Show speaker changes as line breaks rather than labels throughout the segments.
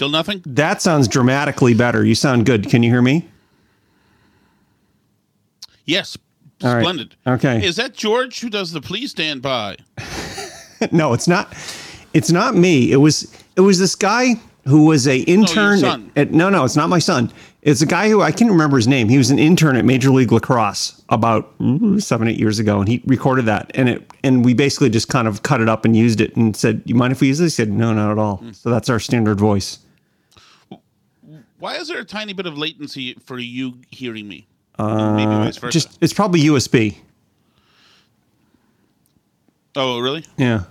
Still nothing?
That sounds dramatically better. You sound good. Can you hear me?
Yes.
All right.
Splendid.
Okay.
Is that George who does the please stand by?
no, it's not. It's not me. It was it was this guy who was a intern.
son.
At, at- no, no, it's not my son. It's a guy who I can't remember his name. He was an intern at Major League Lacrosse about mm, seven, eight years ago, and he recorded that. And it and we basically just kind of cut it up and used it and said, "You mind if we use this?" He said, "No, not at all." So that's our standard voice.
Why is there a tiny bit of latency for you hearing me? Maybe vice versa.
Uh, Just it's probably USB.
oh, really?
Yeah.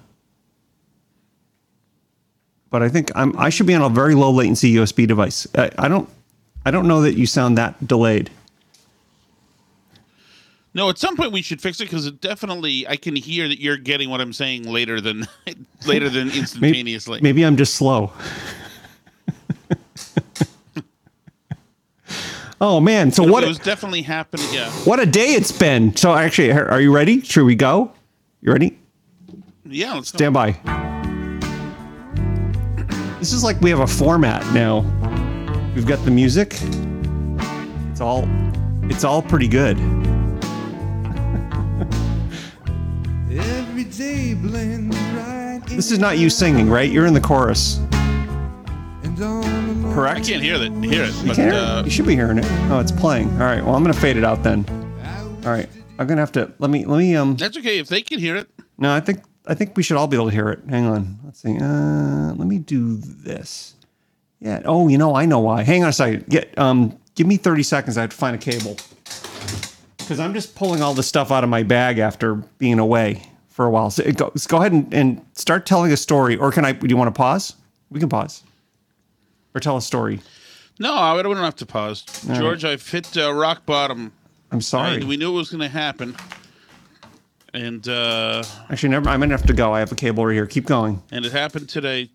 But I think I'm I should be on a very low latency USB device. I, I don't I don't know that you sound that delayed.
No, at some point we should fix it because it definitely I can hear that you're getting what I'm saying later than later than
Maybe,
instantaneously.
maybe I'm just slow. Oh man! So what?
it was definitely happening. Yeah,
What a day it's been. So actually, are are you ready? Should we go? You ready?
yeah. Let's go.
Stand by. This is like we have a format now. We've got the music. It's all it's all pretty good.
Every day blends right
This is not you singing, right? You're in the chorus.
And on the
I can't hear that. Hear it,
You
but
hear it?
uh,
you should be hearing it. Oh, it's playing. All right. Well, I'm gonna fade it out then. All right. I'm gonna have to let me let me um
that's okay if they can hear it.
no, I think I think we should all be able to hear it. Hang on. Let's see. Uh let me do this. Yeah. Oh, you know, I know why. Hang on a second. Get um give me 30 seconds. I have to find a cable. Because I'm just pulling all the stuff out of my bag after being away for a while. So it go, go ahead and, and start telling a story. Or can I do you want to pause? We can pause. Or tell a story.
No, I don't have to pause. George, I've hit uh, rock bottom.
I'm sorry.
And we knew it was going to happen. And uh,
Actually, never. I'm gonna have to go. I have a cable right here. Keep going.
and it happened today.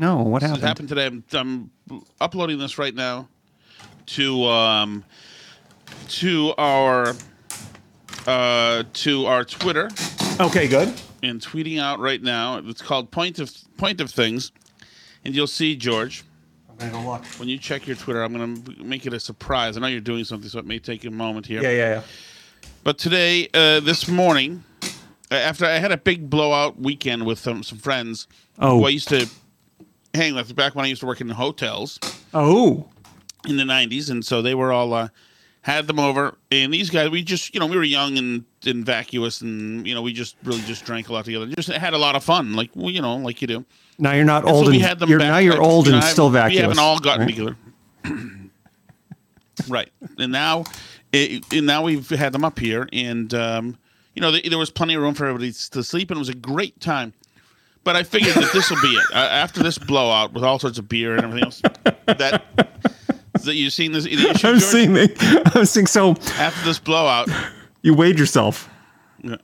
No, what
It
happened?
happened today. I'm, I'm uploading this right now to um, to our uh, to our Twitter
Okay, good.
and tweeting out right now. It's called Point of Point of Things, and you'll see George
I'm gonna go look.
when you check your Twitter. I'm going to make it a surprise. I know you're doing something, so it may take a moment here.
Yeah, yeah, yeah.
But today, uh, this morning, uh, after I had a big blowout weekend with um, some friends
Oh.
who I used to hang with back when I used to work in hotels
Oh,
in the 90s. And so they were all, uh, had them over. And these guys, we just, you know, we were young and, and vacuous and, you know, we just really just drank a lot together. Just had a lot of fun, like, well, you know, like you do.
Now you're not
And
old
so
and you're, now you're old and still vacuous.
We haven't all gotten
right?
together. right. And now, it, and now we've had them up here, and um, you know, th- there was plenty of room for everybody to sleep, and it was a great time. But I figured that this will be it. Uh, after this blowout with all sorts of beer and everything else, that that you've seen this. Issue,
I'm
George?
seeing. The, I'm seeing. So
After this blowout,
you weighed yourself.
Yeah.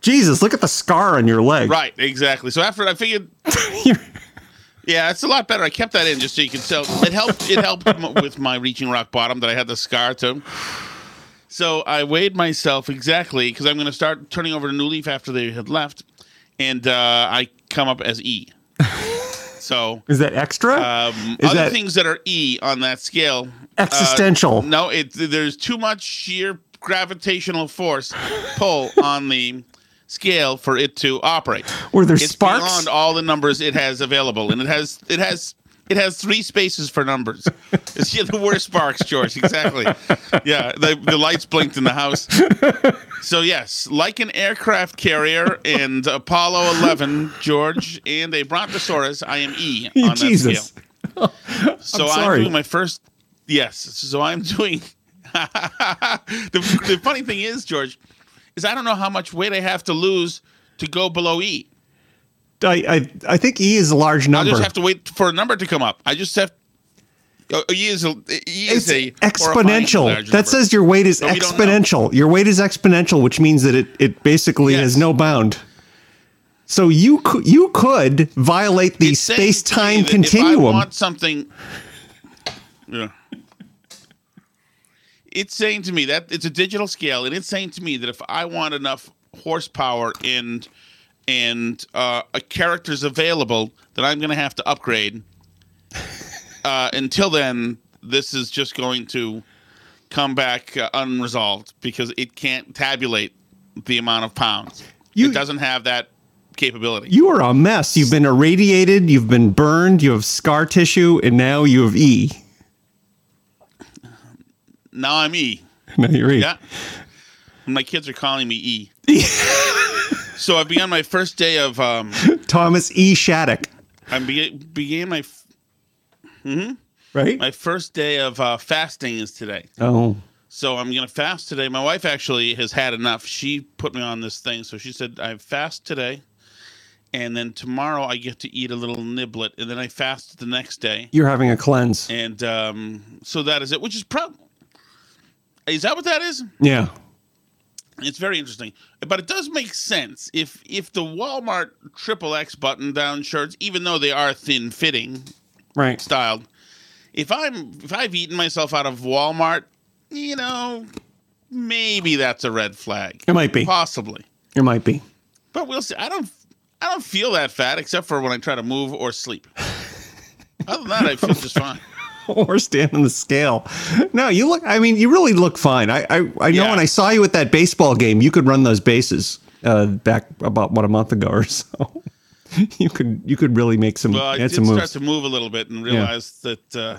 Jesus, look at the scar on your leg.
right? Exactly. So after I figured Yeah, it's a lot better. I kept that in just so you can tell. It helped. It helped with my reaching rock bottom that I had the scar too. So I weighed myself exactly because I'm going to start turning over to New Leaf after they had left, and uh, I come up as E. So
Is that extra?
um,
Is
other
that
things that are E on that scale. uh,
existential?
no, it there's too much sheer gravitational force pull on the scale for it to operate.
Were there
it's
sparks?
beyond all the numbers it has available, and it has it has it has three spaces for numbers. It's yeah, the worst sparks, George. Exactly. Yeah, the the lights blinked in the house. So yes, like an aircraft carrier and Apollo 11, George, and a Brontosaurus, I am E on that
Jesus.
scale. So
I'm
I'm, doing my first. Yes. So I'm doing. the, the funny thing is, George, is I don't know how much weight I have to lose to go below E.
I, I I think E is a large number.
I just have to wait for a number to come up. I just have. Uh, e is a, E
it's
is a
exponential. That
number.
says your weight is
But we don't know.
exponential. Your weight is exponential, which means that it, it basically
Yes.
has no bound. So you could you could violate the
It's saying to me
space time
that If. I want something, yeah. It's saying to me that it's a digital scale, and it's saying to me that if I want enough horsepower and and uh, a characters available, that I'm going to have to upgrade uh, until then, this is just going to come back uh, unresolved because it can't tabulate the amount of pounds.
You-
it doesn't have that capability.
You are a mess. You've been irradiated, you've been burned, you have scar tissue, and now you have E.
now I'm E.
Now you're E.
Yeah. My kids are calling me E. so I began my first day of um,
Thomas E. Shattuck,
I be- began my f-
right?
my first day of uh, fasting is today.
Oh,
So I'm gonna fast today. My wife actually has had enough. She put me on this thing. So she said I fast today, and then tomorrow I get to eat a little niblet, and then I fast the next day.
you're having a cleanse.
And um, so that is it. Which is probably is that what that is?
Yeah.
It's very interesting, but it does make sense if if the Walmart triple X button down shirts, even though they are thin fitting
Right.
styled, if I'm if I've eaten myself out of Walmart, you know, maybe that's a red flag.
It might be.
Possibly.
It might be.
But we'll see. I don't I don't feel that fat except for when I try to move or sleep. Other than that, I feel just fine.
Or stand on the scale. No, you look. I mean, you really look fine. I I, I know
Yeah.
when I saw you at that baseball game, you could run those bases uh, back about what a month ago or so. you could you could really make some
Well, I did
some
start to move a little bit and realize that. Uh,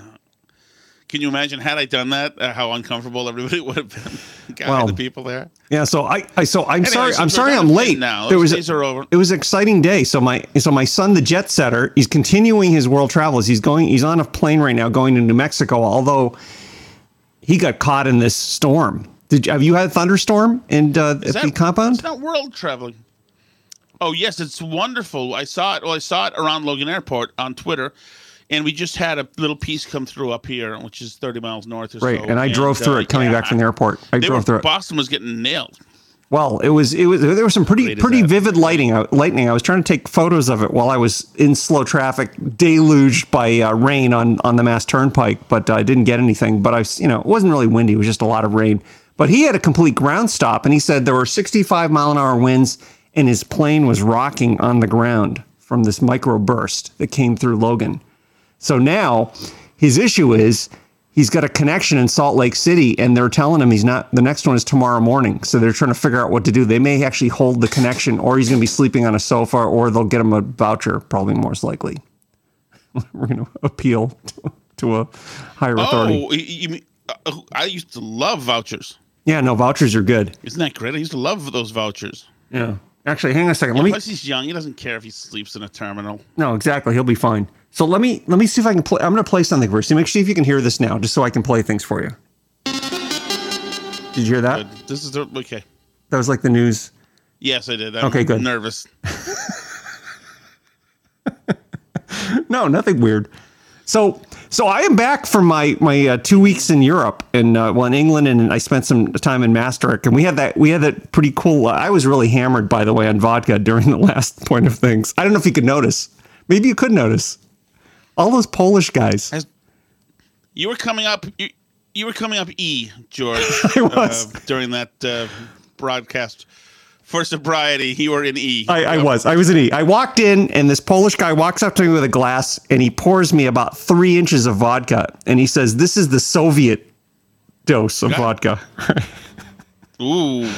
can you imagine had I done that, uh, how uncomfortable everybody would have been? God,
Well,
the people there.
Yeah, so I, I so I'm
Anyway,
sorry
so
I'm sorry I'm late.
now.
There was
days are over.
It was an exciting day. So my so my son, the jet setter, he's continuing his world travels. He's going. He's on a plane right now going to New Mexico. Although he got caught in this storm. Did you, have you had a thunderstorm in uh, at
Is
the
that-
compound?
It's not world traveling. Oh yes, it's wonderful. I saw it. Well, I saw it around Logan Airport on Twitter, and we just had a little piece come through up here, which is thirty miles north or
Right,
so.
and I drove through
uh,
it coming
yeah,
back from the airport. I drove
were,
through it.
Boston was getting nailed.
Well, it was it was there was some pretty pretty vivid lighting out lightning. I was trying to take photos of it while I was in slow traffic, deluged by uh, rain on on the Mass Turnpike, but I didn't get anything. But I, was- you know, it wasn't really windy; it was just a lot of rain. But he had a complete ground stop, and he said there were 65 mile an hour winds, and his plane was rocking on the ground from this microburst that came through Logan. So now his issue is he's got a connection in Salt Lake City and they're telling him he's not the next one is tomorrow morning. So they're trying to figure out what to do. They may actually hold the connection or he's going to be sleeping on a sofa or they'll get him a voucher probably most likely. We're going to appeal to, to a higher authority.
Oh, you, you mean, uh, I used to love vouchers.
Yeah, no, vouchers are good.
Isn't that great? I used to love those vouchers.
Yeah. Actually, hang on a second. Let me
Plus, he's young. He doesn't care if he sleeps in a terminal.
No, exactly. He'll be fine. So let me let me see if I can play. I'm going to play something for you. Make sure if you can hear this now, just so I can play things for you. Did you hear that?
But this is the, okay.
That was like the news.
Yes, I did. I'm
Okay, good.
Nervous.
No, nothing weird. So so I am back from my my uh, two weeks in Europe and uh, well in England and I spent some time in Maastricht and we had that we had that pretty cool. Uh, I was really hammered by the way on vodka during the last point of things. I don't know if you could notice. Maybe you could notice. All those Polish guys.
As- You were coming up. You, you were coming up E, George.
I was.
uh, during that uh, broadcast. For sobriety, you were in E.
I, I was. I was in E. I walked in, and this Polish guy walks up to me with a glass, and he pours me about three inches of vodka, and he says, "This is the Soviet dose of
Yeah.
vodka."
Ooh,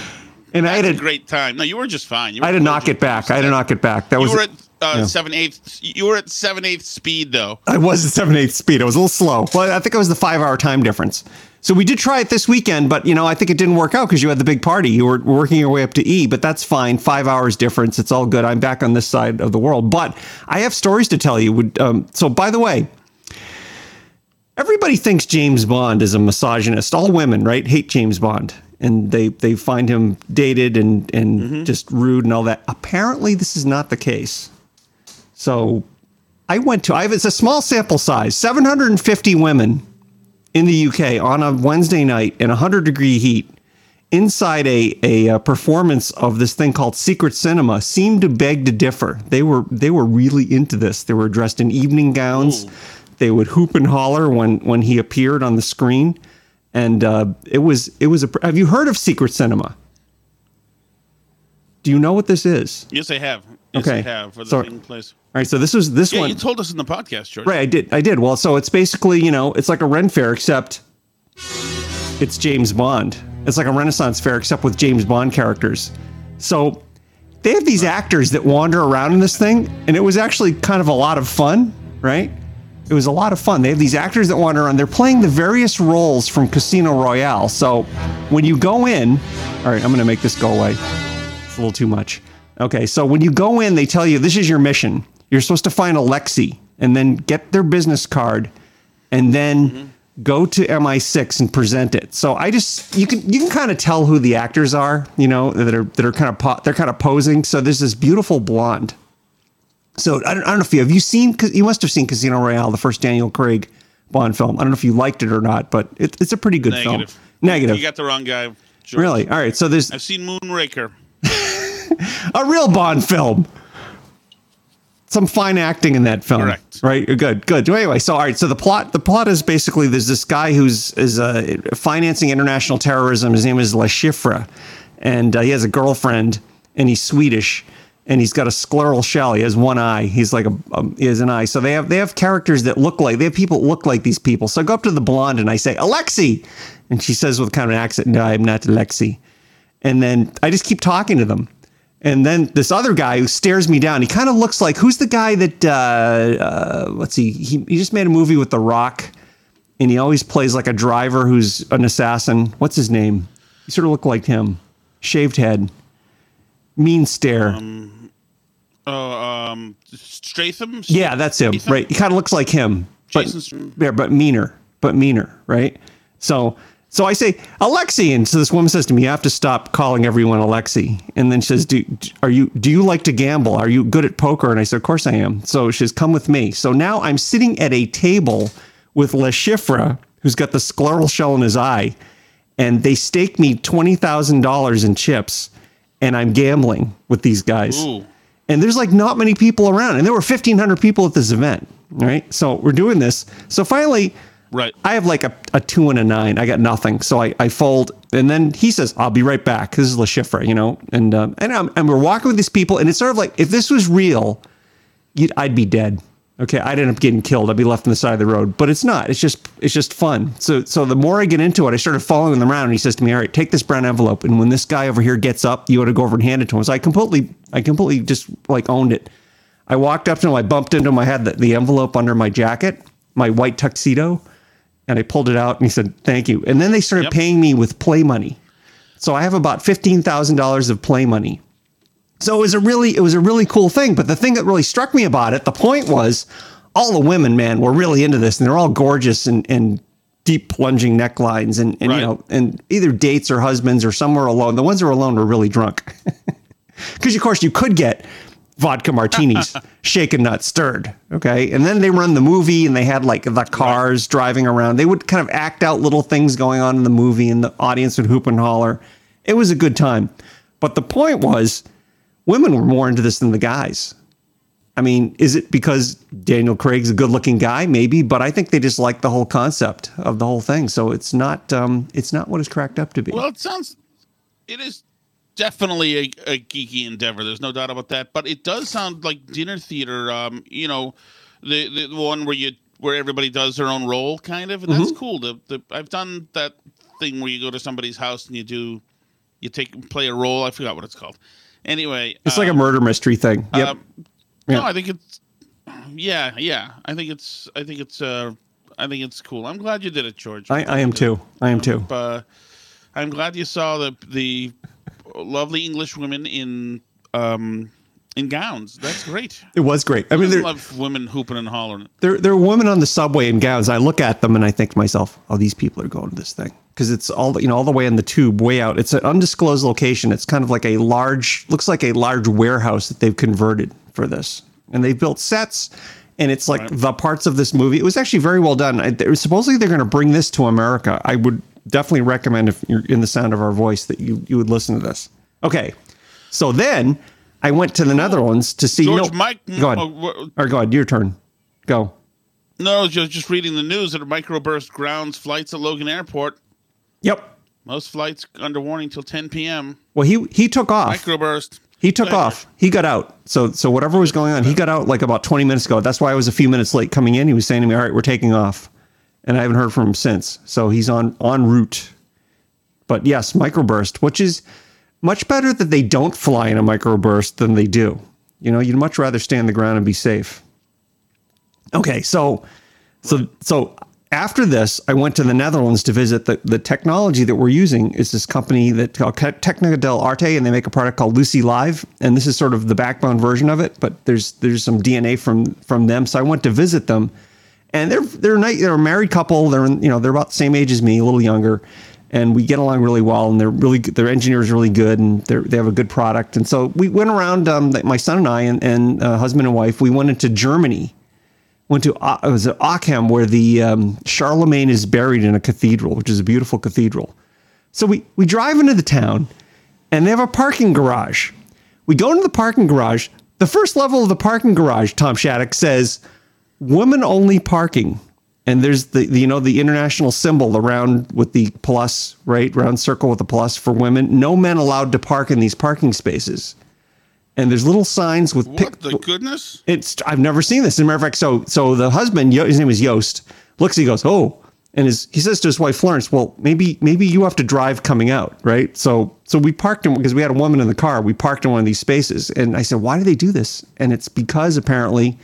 and I had
a
to,
great time. No, you were just fine. You
I had
were
to knock it back. I had to knock it back. That
You
was
were at uh,
yeah.
seven eighths. You were at seven eighths speed though.
I was at seven eighths speed. I was a little slow. Well, I think it was the five hour time difference. So we did try it this weekend, but you know, I think it didn't work out because you had the big party. You were working your way up to E, but that's fine. Five hours difference. It's all good. I'm back on this side of the world, but I have stories to tell you. Would um, so by the way, everybody thinks James Bond is a misogynist. All women, right, hate James Bond, and they they find him dated and and just rude and all that. Apparently, this is not the case. So I went to I have it's a small sample size, 750 women in the UK on a Wednesday night in 100 degree heat inside a, a, uh performance of this thing called Secret Cinema seemed to beg to differ. They were they were really into this. They were dressed in evening gowns. They would hoop and holler when when he appeared on the screen, and uh, it was it was a. Have you heard of Secret Cinema? Do you know what this is?
Yes, I have. Yes,
Okay.
I have for the
So-
thing place.
All right, so this was this
Yeah,
one.
you told us in the podcast, George.
Right, I did. I did. Well, so it's basically, you know, it's like a Ren Fair, except it's James Bond. It's like a Renaissance fair, except with James Bond characters. So they have these actors that wander around in this thing, and it was actually kind of a lot of fun, right? It was a lot of fun. They have these actors that wander around. They're playing the various roles from Casino Royale. So when you go in, all right, I'm going to make this go away. A little too much. Okay, so when you go in, they tell you this is your mission. You're supposed to find Alexi and then get their business card and then mm-hmm. go to MI6 and present it. So I just you can you can kind of tell who the actors are, you know, that are that are kind of po- they're kind of posing. So there's this beautiful blonde. So I don't, I don't know if you have you seen you must have seen Casino Royale, the first Daniel Craig Bond film. I don't know if you liked it or not, but it, it's a pretty good
Negative.
film. Negative.
You got the wrong guy. George.
Really? All right. So there's
I've seen Moonraker.
a real Bond film. Some fine acting in that film.
Correct.
Right. Good. Good. Anyway, so all right. So the plot. The plot is basically there's this guy who's is uh, financing international terrorism. His name is Le Chiffre, and uh, he has a girlfriend, and he's Swedish, and he's got a scleral shell. He has one eye. He's like a um, he has an eye. So they have they have characters that look like they have people that look like these people. So I go up to the blonde and I say Alexi, and she says with kind of an accent, "No, I'm not Alexi." And then I just keep talking to them. And then this other guy who stares me down, he kind of looks like who's the guy that uh, uh, let's see, he, he just made a movie with The Rock, and he always plays like a driver who's an assassin. What's his name? He sort of looked like him, shaved head, mean stare.
Oh, um, Statham.
yeah, that's him. Right, he kind of looks like him, but
Jason-
yeah, but meaner, but meaner. Right. So so I say Alexi, and so this woman says to me, "You have to stop calling everyone Alexi." And then she says, "Do are you do you like to gamble? Are you good at poker?" And I said, "Of course I am." So she says, "Come with me." So now I'm sitting at a table with Le Chiffre, who's got the scleral shell in his eye, and they stake me twenty thousand dollars in chips, and I'm gambling with these guys.
Ooh.
And there's like not many people around, and there were fifteen hundred people at this event, right? So we're doing this. So finally.
Right.
I have like a, a two and a nine. I got nothing. So I, I fold. And then he says, I'll be right back. This is Le Chiffre, you know? And, um, and, I'm, and we're walking with these people. And it's sort of like, if this was real, I'd be dead. Okay. I'd end up getting killed. I'd be left on the side of the road, but it's not. It's just, it's just fun. So, so the more I get into it, I started following him around and he says to me, all right, take this brown envelope. And when this guy over here gets up, you ought to go over and hand it to him. So I completely, I completely just like owned it. I walked up to him. I bumped into him. I had the, the envelope under my jacket, my white tuxedo and I pulled it out and he said, thank you. And then they started
Yep.
paying me with play money. So I have about $15,000 of play money. So it was a really, it was a really cool thing. But the thing that really struck me about it, the point was all the women, man, were really into this and they're all gorgeous and, and deep plunging necklines and, and
Right.
you know, and either dates or husbands or somewhere alone. The ones who were alone were really drunk. Because of course you could get vodka martinis, shaken not stirred. Okay, and then they run the movie, and they had like the cars driving around. They would kind of act out little things going on in the movie, and the audience would hoop and holler. It was a good time, but the point was, women were more into this than the guys. I mean, is it because Daniel Craig's a good-looking guy? Maybe, but I think they just like the whole concept of the whole thing. So it's not, um, it's not what it's cracked up to be.
Well, it sounds. It is definitely a, a geeky endeavor. There's no doubt about that. But it does sound like dinner theater. Um, you know, the the one where you where everybody does their own role, kind of. And that's
Mm-hmm.
cool. The, the I've done that thing where you go to somebody's house and you do you take play a role. I forgot what it's called. Anyway,
it's like a murder mystery thing. Yep.
um,
Yeah.
No, I think it's yeah, yeah. I think it's I think it's uh I think it's cool. I'm glad you did it, George.
I, I am too. I am too.
Uh, I'm glad you saw the the lovely English women in um in gowns. That's great.
It was great. I mean,
I love women hooping and hollering.
there, there are women on the subway in gowns. I look at them and I think to myself, "Oh, these people are going to this thing." Because it's all you know, all the way in the tube, way out. It's an undisclosed location. It's kind of like a large, looks like a large warehouse that they've converted for this, and they've built sets. And it's like the parts of this movie. It was actually very well done. I, supposedly they're going to bring this to America. I would definitely recommend if you're in the sound of our voice that you you would listen to this. Okay, so then I went to the Netherlands to see.
George
no,
Mike
Go ahead.
Oh,
or go ahead. Your turn. Go.
No, just just reading the news that a microburst grounds flights at Logan Airport.
Yep.
Most flights under warning till 10 p.m.
Well, he he took off.
Microburst.
He took off. He got out. So so whatever was going on, he got out like about 20 minutes ago. That's why I was a few minutes late coming in. He was saying to me, "All right, we're taking off," and I haven't heard from him since. So he's on en route. But yes, microburst, which is much better that they don't fly in a microburst than they do. You know, you'd much rather stay on the ground and be safe. Okay, so so so after this, I went to the Netherlands to visit the, the technology that we're using is this company that called Technica del Arte, and they make a product called Luci Live, and this is sort of the backbone version of it. But there's there's some DNA from from them, so I went to visit them, and they're they're nice, they're a married couple. They're you know they're about the same age as me, a little younger, and we get along really well. And they're really their engineers are really good, and they they have a good product. And so we went around. Um, my son and I and, and uh, husband and wife, we went into Germany went to uh, it was at Aachen where the um, Charlemagne is buried in a cathedral, which is a beautiful cathedral. So we we drive into the town, and they have a parking garage. We go into the parking garage. The first level of the parking garage, Tom Shattuck says, "Women only parking." And there's the, the you know the international symbol around with the plus right round circle with the plus for women. No men allowed to park in these parking spaces. And there's little signs with pic-
What the goodness?
it's I've never seen this. As a matter of fact, so so the husband, his name is Yost, looks, he goes, oh, and his he says to his wife Florence, well, maybe maybe you have to drive coming out, right? So so we parked him because we had a woman in the car. We parked in one of these spaces, and I said, why do they do this? And it's because apparently,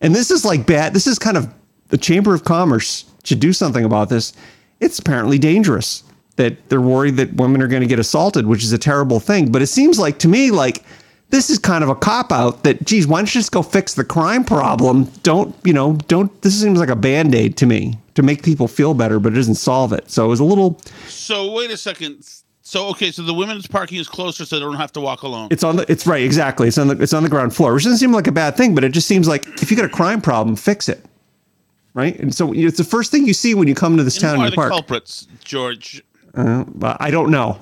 and this is like bad. This is kind of the Chamber of Commerce should do something about this. It's apparently dangerous that they're worried that women are going to get assaulted, which is a terrible thing. But it seems like to me like this is kind of a cop out that geez why don't you just go fix the crime problem don't you know don't this seems like a band-aid to me to make people feel better but it doesn't solve it so it was a little
So wait a second. So okay, so the women's parking is closer, so they don't have to walk alone.
it's on the it's right exactly it's on the it's on the ground floor which doesn't seem like a bad thing but it just seems like if you got a crime problem fix it right and so it's the first thing you see when you come to this
And
town
who are
the park
culprits, George?
But i don't know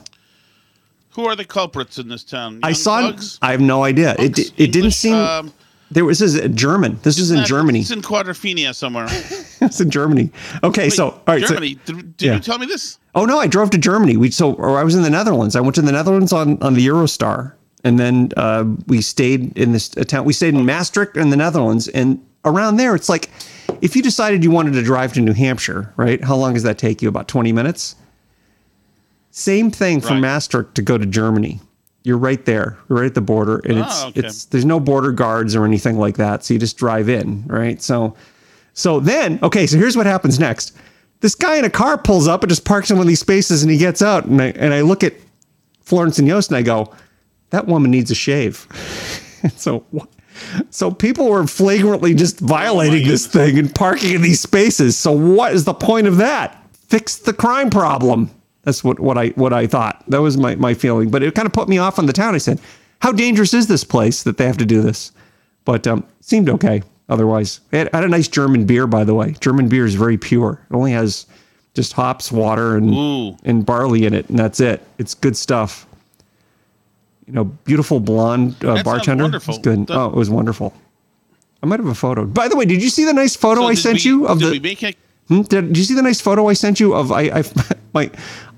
Who are the culprits in this town?
i saw
thugs?
i have no idea it, it didn't seem
um,
there was this is german this is in germany
It's in Quadrophenia somewhere.
it's in germany okay so all right so-
Germany. did did
yeah.
you tell me this?
Oh no, I drove to Germany. We so or I was in the Netherlands. I went to the Netherlands on on the Eurostar, and then uh, we stayed in this town. We stayed in Maastricht in the Netherlands, and around there, it's like if you decided you wanted to drive to New Hampshire, right? How long does that take you? About twenty minutes. Same thing from
Right.
Maastricht to go to Germany. You're right there. You're right at the border, and it's
Ah, okay.
it's there's no border guards or anything like that. So you just drive in, right? So so then, okay, so here's what happens next. This guy in a car pulls up and just parks in one of these spaces and he gets out. And I, and I look at Florence and Yost and I go, that woman needs a shave. So, so people were flagrantly just violating this thing and parking in these spaces. So what is the point of that? Fix the crime problem. That's what, what I what I thought. That was my, my feeling. But it kind of put me off on the town. I said, how dangerous is this place that they have to do this? But um, seemed okay otherwise. I had, I had a nice German beer, by the way. German beer is very pure. It only has just hops, water, and
Ooh.
and barley in it, and that's it. It's good stuff. You know, beautiful blonde uh, bartender.
wonderful.
It's good.
That-
oh, it was wonderful. I might have a photo. By the way, did you see the nice photo
So
I sent
we-
you of
did
the?
we make it?
Hmm? Did, did you see the nice photo I sent you of I, I my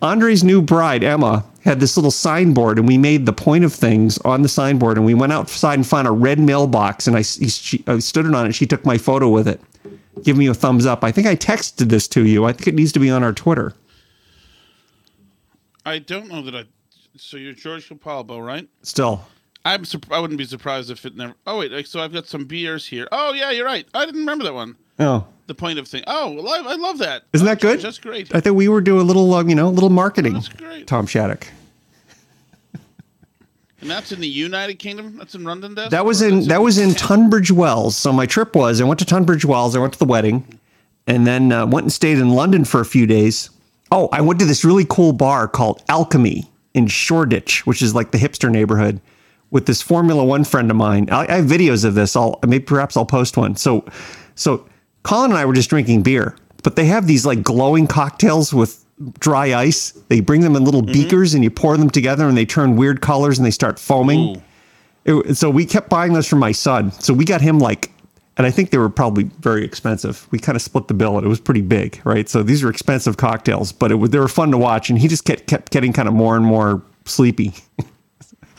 Andre's new bride Emma had this little signboard and we made the point of things on the signboard and we went outside and found a red mailbox and I, she, I stood it on it. She took my photo with it. Give me a thumbs up. I think I texted this to you. I think it needs to be on our Twitter.
I don't know that I. So you're George Capalbo, right?
Still,
I'm. Surp- I wouldn't be surprised if it never. Oh wait. So I've got some beers here. Oh yeah, you're right. I didn't remember that one.
oh,
The point of thing. Oh, well, I, I love that.
isn't that good?
That's great.
I think we were doing a little, uh, you know, a little marketing.
That's great.
Tom Shattuck.
And that's in the United Kingdom. That's in London.
That was in that was in Tunbridge Wells. So my trip was I went to Tunbridge Wells. I went to the wedding, and then uh, went and stayed in London for a few days. Oh, I went to this really cool bar called Alchemy in Shoreditch, which is like the hipster neighborhood, with this Formula One friend of mine. I, I have videos of this. I'll maybe perhaps I'll post one. So, so Colin and I were just drinking beer, but they have these like glowing cocktails with dry ice. They bring them in little mm-hmm. beakers and you pour them together and they turn weird colors and they start foaming. It, so we kept buying those for my son. So we got him like, and I think they were probably very expensive. We kind of split the bill, and it was pretty big, right? So these are expensive cocktails, but it was, they were fun to watch. And he just kept kept getting kind of more and more sleepy.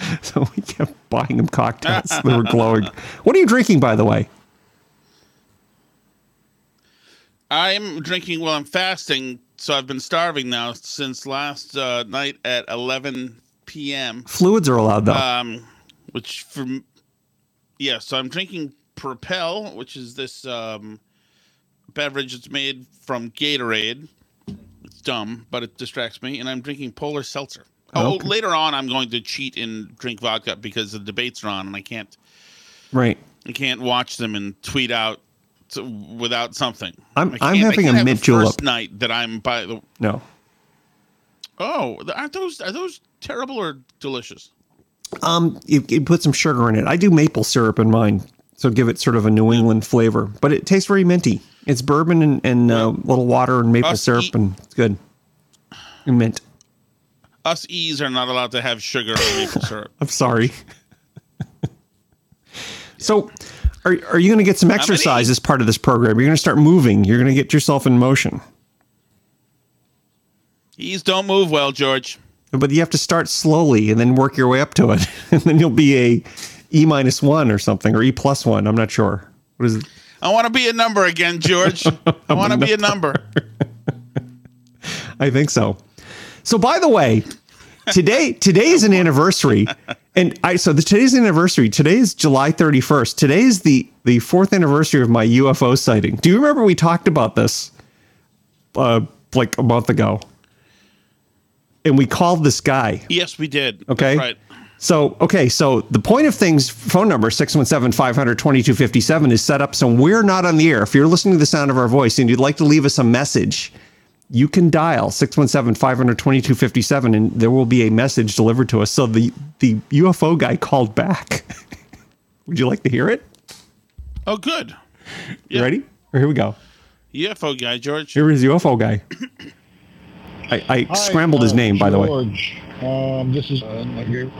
so we kept buying him cocktails they were glowing. What are you drinking, by the way?
I'm drinking while I'm fasting, so I've been starving now since last uh, night at 11 p.m.
Fluids are allowed though.
Um, which for yeah, so I'm drinking Propel, which is this um, beverage that's made from Gatorade. It's dumb, but it distracts me, and I'm drinking Polar Seltzer. Oh,
Okay.
later on, I'm going to cheat and drink vodka because the debates are on, and I can't
right.
I can't watch them and tweet out to, without something.
I'm- I'm having a mint julep.
First night that I'm by the
No.
oh, aren't those are those terrible or delicious?
Um, you, you put some sugar in it. I do maple syrup in mine, so give it sort of a New England flavor. But it tastes very minty. It's bourbon and, and uh, little water and maple
Us
syrup,
eat-
and it's good. And mint.
Us E's are not allowed to have sugar or maple syrup.
I'm sorry. so, are are you going to get some exercise as part of this program? You're going to start moving. You're going to get yourself in motion.
E's don't move well, George.
But you have to start slowly and then work your way up to it, and then you'll be a E minus one or something, or E plus one. I'm not sure. What is it?
I want to be a number again, George. I want to be a number.
I think so. So, by the way, today today is an anniversary, and I so the, today's anniversary. Today is July 31st. Today is the the fourth anniversary of my UFO sighting. Do you remember we talked about this uh, like a month ago? And we called this guy.
Yes, we did.
Okay.
That's right.
So, okay, so the point of things phone number 617 500 2257 is set up so we're not on the air. If you're listening to the sound of our voice and you'd like to leave us a message, you can dial 617 500 2257 and there will be a message delivered to us. So the, the UFO guy called back. Would you like to hear it?
Oh, good.
You
Yeah.
ready? Or here we go.
UFO guy, George.
Here is UFO guy. I, I
Hi,
scrambled his
uh,
name, by the way.
George. Um, this is uh, Nagir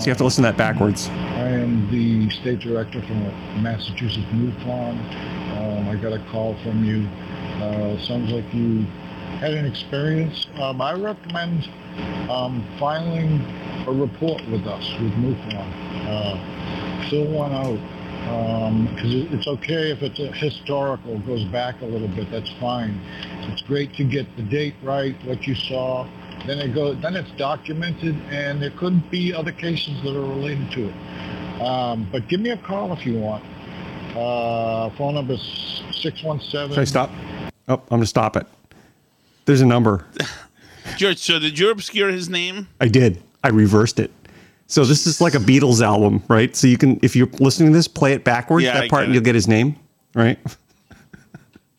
So you have to listen to that backwards.
I am the state director from Massachusetts MUFON. Um, I got a call from you. Uh, sounds like you had an experience. Um, I recommend um, filing a report with us with MUFON. Uh, fill one out because it it's okay if it's historical, goes back a little bit. That's fine. It's great to get the date right, what you saw. Then it goes. Then it's documented, and there could be other cases that are related to it. Um, but give me a call if you want. Uh, phone number is six one seven.
Should I stop? Oh, I'm going to stop it. There's a number.
George, so did you obscure his name?
I did. I reversed it. So this is like a Beatles album, right? So you can, if you're listening to this, play it backwards,
Yeah,
that
I
part, and you'll get his name, right?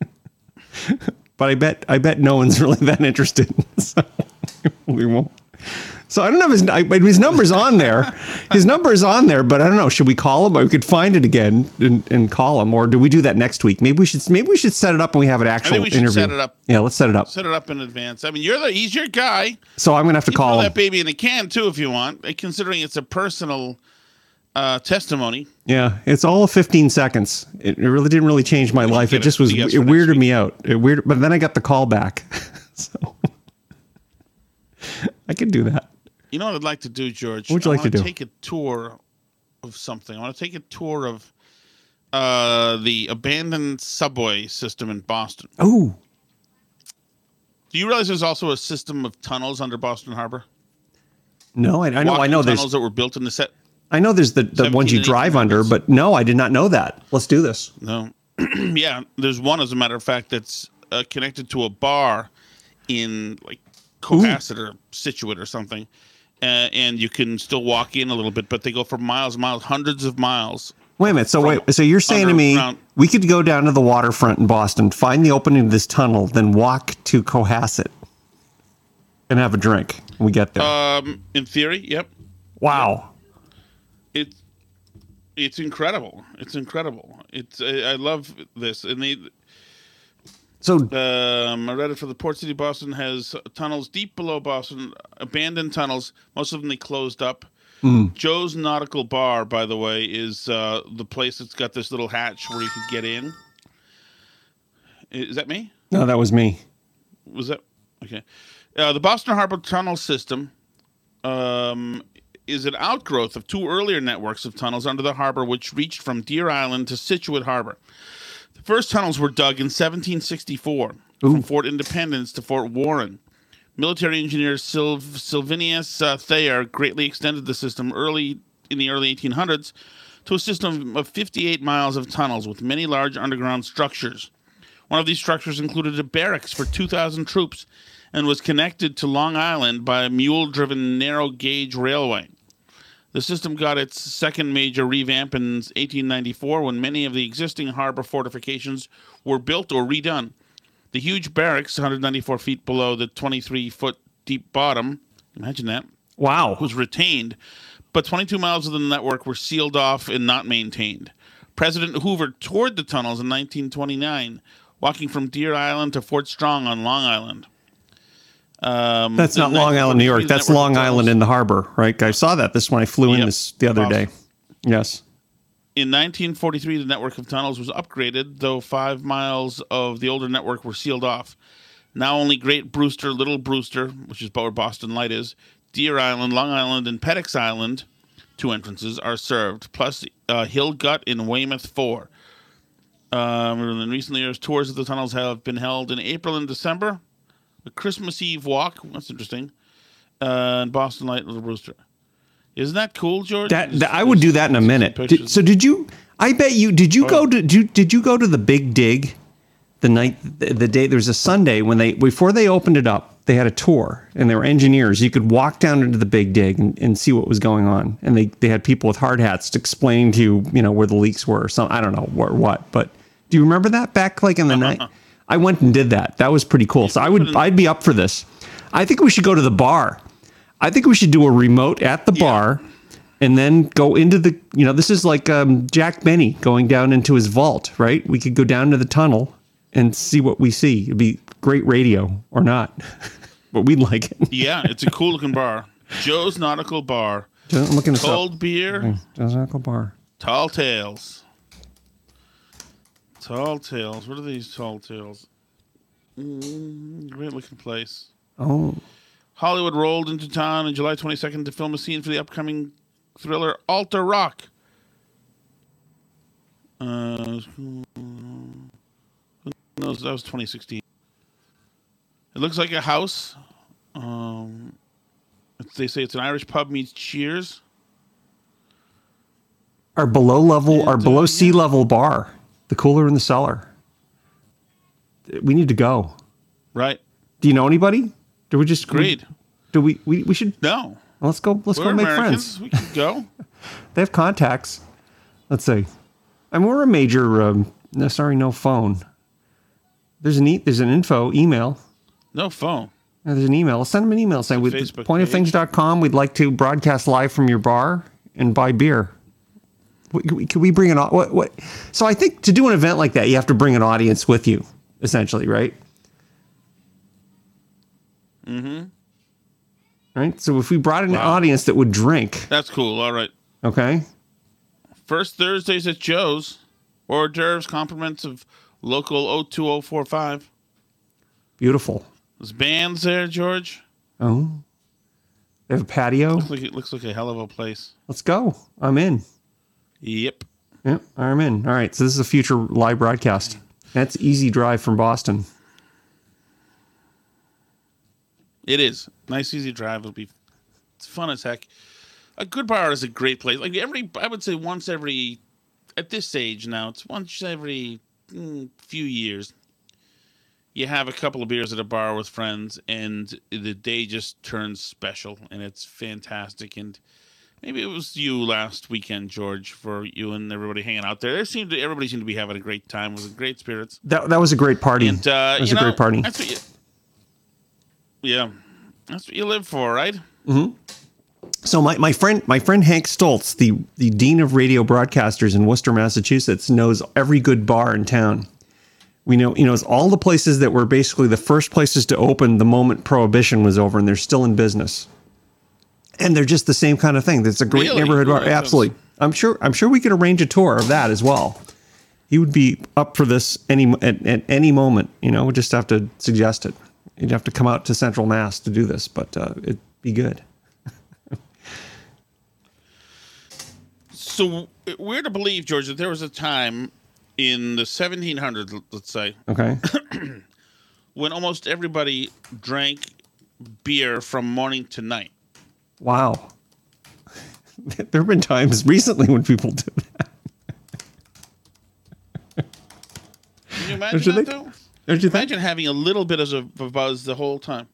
but I bet, I bet no one's really that interested. So we won't. So I don't have his, I, his number's on there. His number is on there, but I don't know. Should we call him? Or we could find it again and, and call him, or do we do that next week? Maybe we should. Maybe we should set it up and we have an actual
we
interview.
set it up.
Yeah, let's set it up.
Set it up in advance. I mean, you're the he's your guy.
So I'm gonna have to
You
call
that baby in a can too if you want, uh, considering it's a personal uh, testimony.
Yeah, it's all 15 seconds. It, it really didn't really change my life. It just was it
guess for next
weirded me out. It weird, but then I got the call back, so I could do that.
You know what I'd like to do, George?
What would you
I
like to do?
Take a tour of something. I want to take a tour of uh, the abandoned subway system in Boston.
Oh,
Do you realize there's also a system of tunnels under Boston Harbor?
no, I, I know, I
Walking
know. There's,
tunnels that were built in the set.
I know. There's the the ones you drive under, but no, I did not know that. Let's do this.
No, yeah, there's one as a matter of fact that's uh, connected to a bar in like Cohasset or Scituate or something, uh, and you can still walk in a little bit, but they go for miles, and miles, hundreds of miles.
Wait a minute. So wait. So you're saying to me we could go down to the waterfront in Boston, find the opening of this tunnel, then walk to Cohasset and have a drink. when We get there.
Um, in theory, yep,
wow.
it's it's incredible. It's incredible. It's I, I love this, and they
So
Um, I read it for the Port City Boston has tunnels deep below Boston, abandoned tunnels. Most of them they closed up. Joe's Nautical Bar, by the way, is uh, the place that's got this little hatch where you could get in. Is that me?
no, that was me.
Was that okay? Uh, the Boston Harbor Tunnel System um, is an outgrowth of two earlier networks of tunnels under the harbor, which reached from Deer Island to Scituate Harbor. First tunnels were dug in 1764 from Fort Independence to Fort Warren. Military engineer Sylv- Sylvanus uh, Thayer greatly extended the system early in the early 1800s to a system of 58 miles of tunnels with many large underground structures. One of these structures included a barracks for 2,000 troops and was connected to Long Island by a mule driven narrow gauge railway. The system got its second major revamp in 1894 when many of the existing harbor fortifications were built or redone. The huge barracks, 194 feet below the 23 foot deep bottom, imagine that,
Wow.
was retained, but 22 miles of the network were sealed off and not maintained. President Hoover toured the tunnels in 1929, walking from Deer Island to Fort Strong on Long Island. Um,
That's not Long Island, New York. That's Long Island in the harbor, right? I saw that this when I flew in
Yep.
this the other day. Yes.
In 1943, the network of tunnels was upgraded, though five miles of the older network were sealed off. Now only Great Brewster, Little Brewster, which is where Boston Light is, Deer Island, Long Island, and Peddocks Island, two entrances, are served, plus uh, Hull Gut in Weymouth 4. Um, in recent years, tours of the tunnels have been held in April and December. A Christmas Eve walk, that's interesting, uh, and Boston Light, Little Brewster. Isn't that cool, George?
That, that- I would do that in a minute. Did, so did you? I bet you. Did you go to? Did you, did you go to the Big Dig? The night, the, the day. There was a Sunday when they before they opened it up. They had a tour, and there were engineers. You could walk down into the Big Dig and, and see what was going on. And they they had people with hard hats to explain to you, you know, where the leaks were. Or some I don't know where what, but do you remember that back like in the night? I went and did that. That was pretty cool. So I would I'd be up for this. I think we should go to the bar. I think we should do a remote at the bar and then go into the you know this is like um, jack benny going down into his vault right we could go down to the tunnel and see what we see it'd be great radio or not but we'd like it
Yeah, it's a cool looking bar. Joe's Nautical Bar.
i'm looking this
Cold
up
beer,
Joe's Nautical bar
tall tales. Tall tales. What are these tall tales? Mm, great looking place.
oh
Hollywood rolled into town on July 22nd to film a scene for the upcoming thriller Alter Rock. Uh. That was 2016. It looks like a house. Um, they say it's an Irish pub meets Cheers.
our below level our
And,
below
uh,
sea
yeah.
level bar the cooler in the cellar we need to go
Right.
do you know anybody do we just
Great.
do we we, we should
No.
let's go let's
We're
go make
Americans.
friends
We can go.
They have contacts. Let's see. I mean, we're a major. Um, no, sorry, no phone. There's an e- there's an info email.
No phone.
Yeah, there's an email. Send them an email saying with pointofthings.com we'd like to broadcast live from your bar and buy beer. Could we, bring an what what? So I think to do an event like that, you have to bring an audience with you, essentially, right? Mm-hmm. Right. So if we brought an
Wow.
audience that would drink,
That's cool. All right.
okay,
First Thursdays at Joe's. Hors d'oeuvres, compliments of local 02045.
beautiful.
There's bands there, George.
Oh, they have a patio.
Looks like it looks like a hell of a place.
Let's go. I'm in.
Yep.
Yep, I'm in. All right. So this is a future live broadcast. That's easy drive from Boston.
It is. Nice, easy drive. It'll be it's fun as heck. A good bar is a great place. Like every, I would say once every, at this age now, it's once every mm, few years. You have a couple of beers at a bar with friends, and the day just turns special, and it's fantastic. And maybe it was you last weekend, George, for you and everybody hanging out there. There seemed to everybody seemed to be having a great time. It was in great spirits.
That that was a great party.
And uh,
it was a
know,
great party.
That's what you, yeah, that's what you live for, right?
So my, my friend my friend Hank Stoltz, the the dean of radio broadcasters in Worcester, Massachusetts, knows every good bar in town. We know he knows all the places that were basically the first places to open the moment prohibition was over, and they're still in business. And they're just the same kind of thing. It's a great
Really?
neighborhood bar. Absolutely. I'm sure I'm sure we could arrange a tour of that as well. He would be up for this any at, at any moment. You know, we just have to suggest it. You'd have to come out to Central Mass to do this, but uh, it'd be good.
So we're to believe, George, that there was a time in the 1700s, let's say,
Okay.
when almost everybody drank beer from morning to night.
Wow. there have been times recently when people do that.
Can you imagine
you
that,
think?
though?
Don't you think?
Having a little bit of a a buzz the whole time.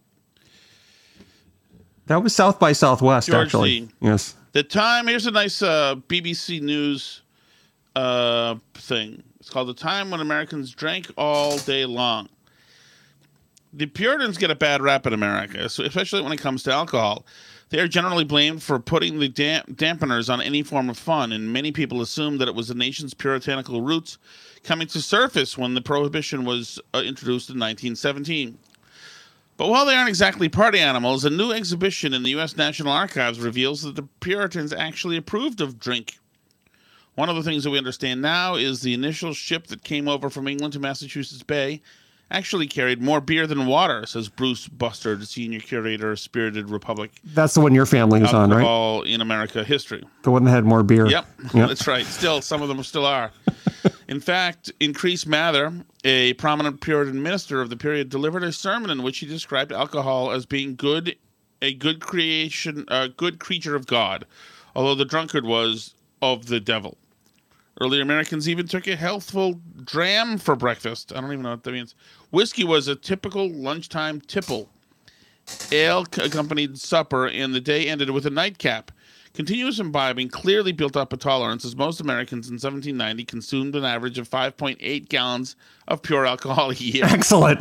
That was South by Southwest,
George
actually.
Lee.
Yes.
The time. Here's a nice uh, BBC News uh, thing. It's called "The Time When Americans Drank All Day Long." The Puritans get a bad rap in America, especially when it comes to alcohol. They are generally blamed for putting the damp- dampeners on any form of fun, and many people assume that it was the nation's puritanical roots coming to surface when the prohibition was uh, introduced in 1917. But while they aren't exactly party animals, a new exhibition in the U.S. National Archives reveals that the Puritans actually approved of drink. One of the things that we understand now is the initial ship that came over from England to Massachusetts Bay actually carried more beer than water, says Bruce Bustard, senior curator of Spirited Republic
That's the one your family was on, right?
Alcohol in America History.
The one that had more beer.
Yep,
Yep.
that's right. Still, some of them still are. In fact, Increase Mather, a prominent Puritan minister of the period, delivered a sermon in which he described alcohol as being good, a good creation, a good creature of God, although the drunkard was of the devil. Early Americans even took a healthful dram for breakfast. I don't even know what that means. Whiskey was a typical lunchtime tipple. Ale accompanied supper, and the day ended with a nightcap. Continuous imbibing clearly built up a tolerance, as most Americans in 1790 consumed an average of 5.8 gallons of pure alcohol a year.
Excellent.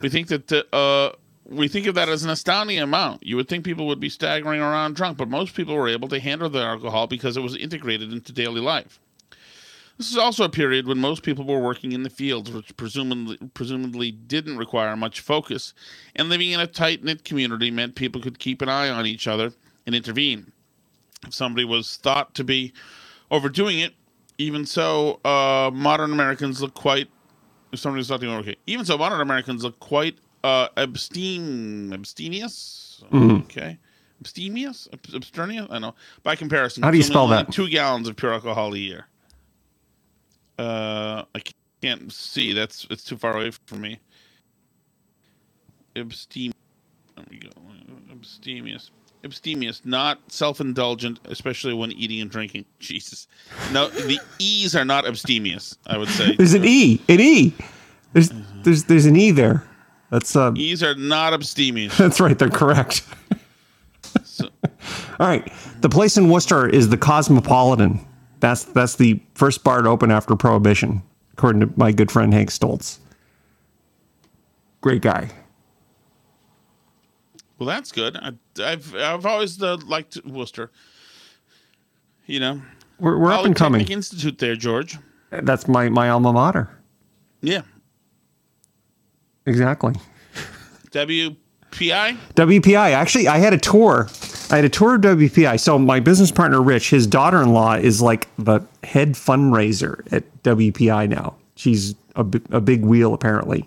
we think that the, uh, we think of that as an astounding amount. You would think people would be staggering around drunk, but most people were able to handle their alcohol because it was integrated into daily life. This is also a period when most people were working in the fields, which presumably, presumably didn't require much focus, and living in a tight knit community meant people could keep an eye on each other and intervene. If somebody was thought to be overdoing it, even so, uh, modern Americans look quite. If somebody's not doing okay, even so, modern Americans look quite uh, abstain, abstemious. Okay, abstemious, Ab- abstemious. I know. By comparison,
How do you spell that?
Two gallons of pure alcohol a year. Uh, I can't see. That's it's too far away from me. Abstem. There we go. Abstemious. Abstemious, not self-indulgent, especially when eating and drinking. Jesus, no, the E's are not abstemious. I would say
There's an E. An E. There's there's there's an E there. That's uh
E's are not abstemious.
that's right, they're correct.
So,
All right. The place in Worcester is the Cosmopolitan. That's that's the first bar to open after Prohibition, according to my good friend Hank Stoltz. Great guy.
well, that's good. I, I've I've always uh, liked Worcester. You know,
We're, we're up and coming.
Institute there, George.
That's my my alma mater.
Yeah,
Exactly.
WPI.
WPI. Actually, I had a tour. I had a tour of WPI. So my business partner Rich, his daughter-in-law is like the head fundraiser at WPI now. She's a, a big wheel apparently.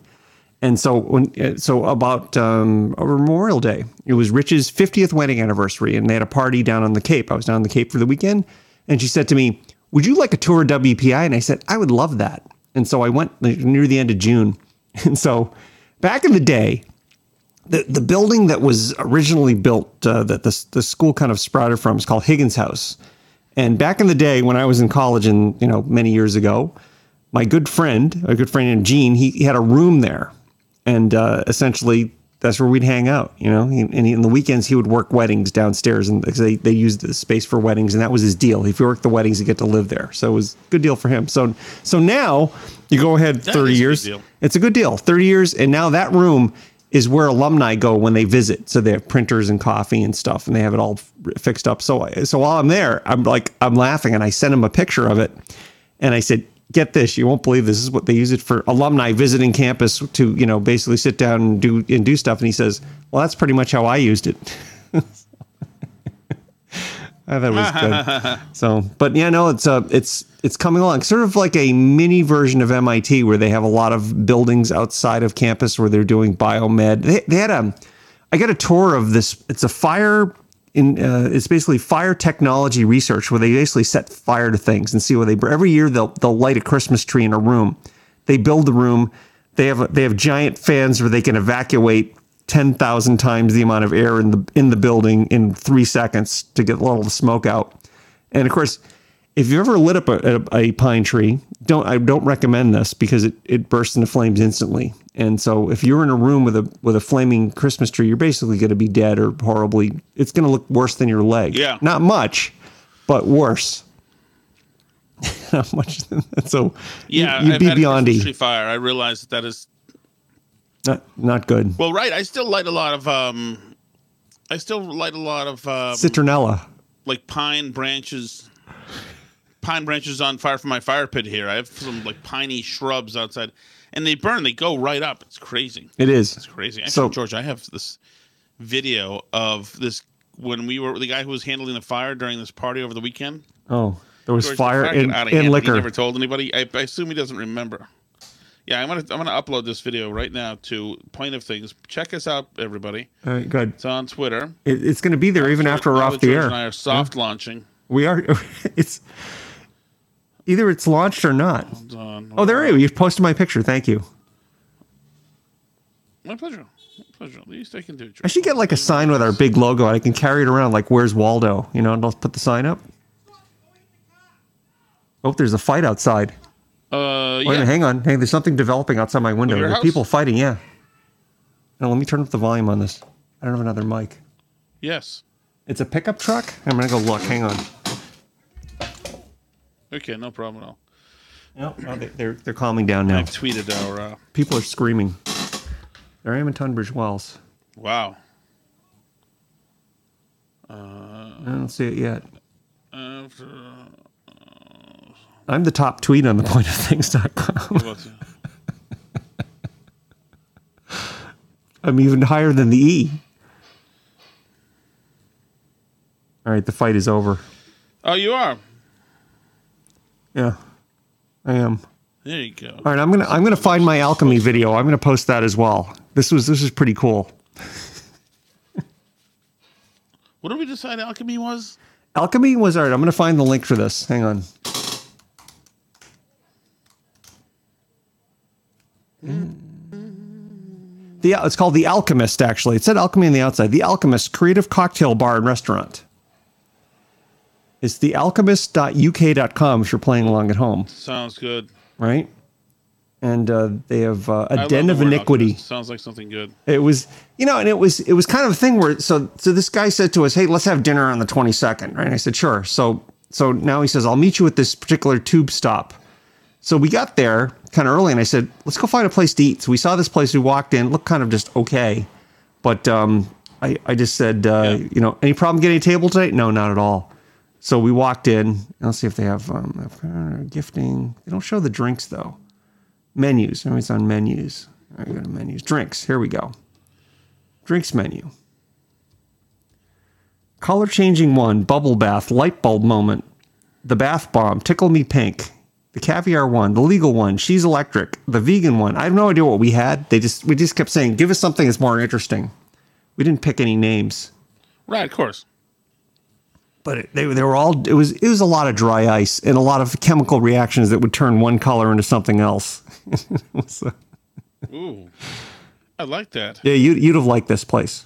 And so when so about um, Memorial Day, it was Rich's 50th wedding anniversary, and they had a party down on the Cape. I was down on the Cape for the weekend, and she said to me, "Would you like a tour of WPI?" And I said, "I would love that." And so I went near the end of June, and so back in the day, the the building that was originally built uh, that the the school kind of sprouted from is called Higgins House. And back in the day when I was in college, and you know many years ago, my good friend, a good friend named Gene, he, he had a room there, and uh, essentially that's where we'd hang out. You know, He- and he, in the weekends he would work weddings downstairs, and they they used the space for weddings, and that was his deal. If you worked the weddings, you get to live there, so it was a good deal for him. So so now you go ahead
That
thirty
is a
years. It's a good deal. 30 years. And now that room is where alumni go when they visit. So they have printers and coffee and stuff and they have it all fixed up. So, so while I'm there, I'm like, I'm laughing and I sent him a picture of it. And I said, get this, you won't believe this is what they use it for alumni visiting campus to, you know, basically sit down and do, and do stuff. And he says, well, that's pretty much how I used it. I thought it was good. So, but yeah, no, it's uh, it's it's coming along, sort of like a mini version of MIT, where they have a lot of buildings outside of campus where they're doing biomed. They, they had a, I got a tour of this. It's a fire in uh, it's basically fire technology research where they basically set fire to things and see where they every year they'll they'll light a Christmas tree in a room. They build the room. They have they have giant fans where they can evacuate ten thousand times the amount of air in the in the building in three seconds to get all the smoke out. And of course, if you've ever lit up a, a, a pine tree, don't I don't recommend this because it, it bursts into flames instantly. And so if you're in a room with a with a flaming Christmas tree, you're basically going to be dead or horribly. It's going to look worse than your leg.
Yeah.
not much, but worse. Not much. So
Yeah,
you'd
I've
be
a
beyond
tree fire. I realize that that is
Not not good.
well, right. I still light a lot of um, I still light a lot of um,
Citronella.
like pine branches. Pine branches on fire from my fire pit here. I have some like piney shrubs outside, and they burn. They go right up. It's crazy.
It is.
It's crazy. Actually,
So-
George, I have this video of this when we were the guy who was handling the fire during this party over the weekend.
Oh, there was
George,
fire in, in
hand. He
liquor.
never told anybody. I, I assume he doesn't remember. Yeah, I'm gonna I'm gonna upload this video right now to Point of Things. Check us out, everybody.
All right, good.
It's on Twitter.
It, it's going to be there even after we're off the
George
air.
And I are soft launching.
We are. It's either it's launched or not.
Hold on.
Oh, there you go. You've posted my picture. Thank you.
My pleasure. My pleasure. At least I can do. It.
I should get like a sign with our big logo. and I can carry it around like "Where's Waldo?" You know, and I'll put the sign up. Oh, there's a fight outside.
Uh,
Wait, minute,
yeah.
hang on. Hey, there's something developing outside my window. There's people fighting. Yeah. Now let me turn up the volume on this. I don't have another mic.
Yes.
It's a pickup truck. I'm gonna go look. Hang on.
Okay, no problem at all.
No, no, they- they're they're calming down now.
I've tweeted our. Uh,
People are screaming. There I am in Tunbridge Wells.
wow.
I don't see it yet.
After,
I'm the top tweet on the pointofthings.com.
what's it?
I'm even higher than the E. All right, the fight is over.
oh, you are.
Yeah, I am.
There you go.
All right, I'm gonna I'm gonna find my alchemy video. I'm gonna post that as well. This was this is pretty cool.
What did we decide alchemy was?
Alchemy was all right. I'm gonna find the link for this. Hang on. The, it's called The Alchemist, actually. It said alchemy on the outside. The Alchemist Creative Cocktail Bar and Restaurant. It's thealchemist.uk.com if you're playing along at home,
Sounds good.
right? And uh, they have uh,
I
a
love
den
the
of
word
iniquity.
alchemist. Sounds like something good.
It was, you know, and it was, it was kind of a thing where, so, so this guy said to us, "Hey, let's have dinner on the 22nd," right? And I said, "Sure." So, so now he says, "I'll meet you at this particular tube stop." So we got there kind of early, and I said, "Let's go find a place to eat." So we saw this place. We walked in, looked kind of just okay, but um, I, I just said, uh,
Yeah.
you know, any problem getting a table tonight? No, not at all. So we walked in. Let's see if they have um, gifting. They don't show the drinks though. Menus. It's on menus. All right, go to menus. Drinks. Here we go. Drinks menu. Color changing one, bubble bath, light bulb moment, the bath bomb, tickle me pink, the caviar one, the legal one, she's electric, the vegan one. I have no idea what we had. They just we just kept saying, give us something that's more interesting. We didn't pick any names,
Right, of course.
but it, they they were all it was it was a lot of dry ice and a lot of chemical reactions that would turn one color into something else. So,
Ooh, I like that.
yeah, you you'd have liked this place.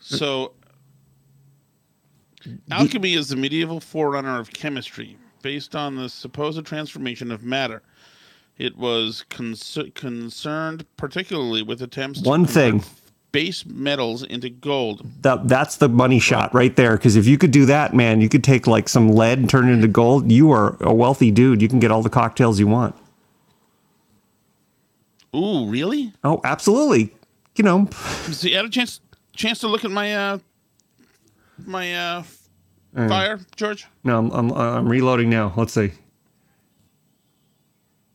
So, uh, alchemy is the medieval forerunner of chemistry, based on the supposed transformation of matter. It was concer- concerned particularly with attempts to
One thing.
base metals into gold.
that that's the money shot right there. Because if you could do that, man, you could take like some lead and turn it into gold. You are a wealthy dude. You can get all the cocktails you want.
Ooh, really?
Oh, absolutely. You know,
So you had a chance chance to look at my uh my uh fire, George?
no, I'm I'm, I'm reloading now. Let's see.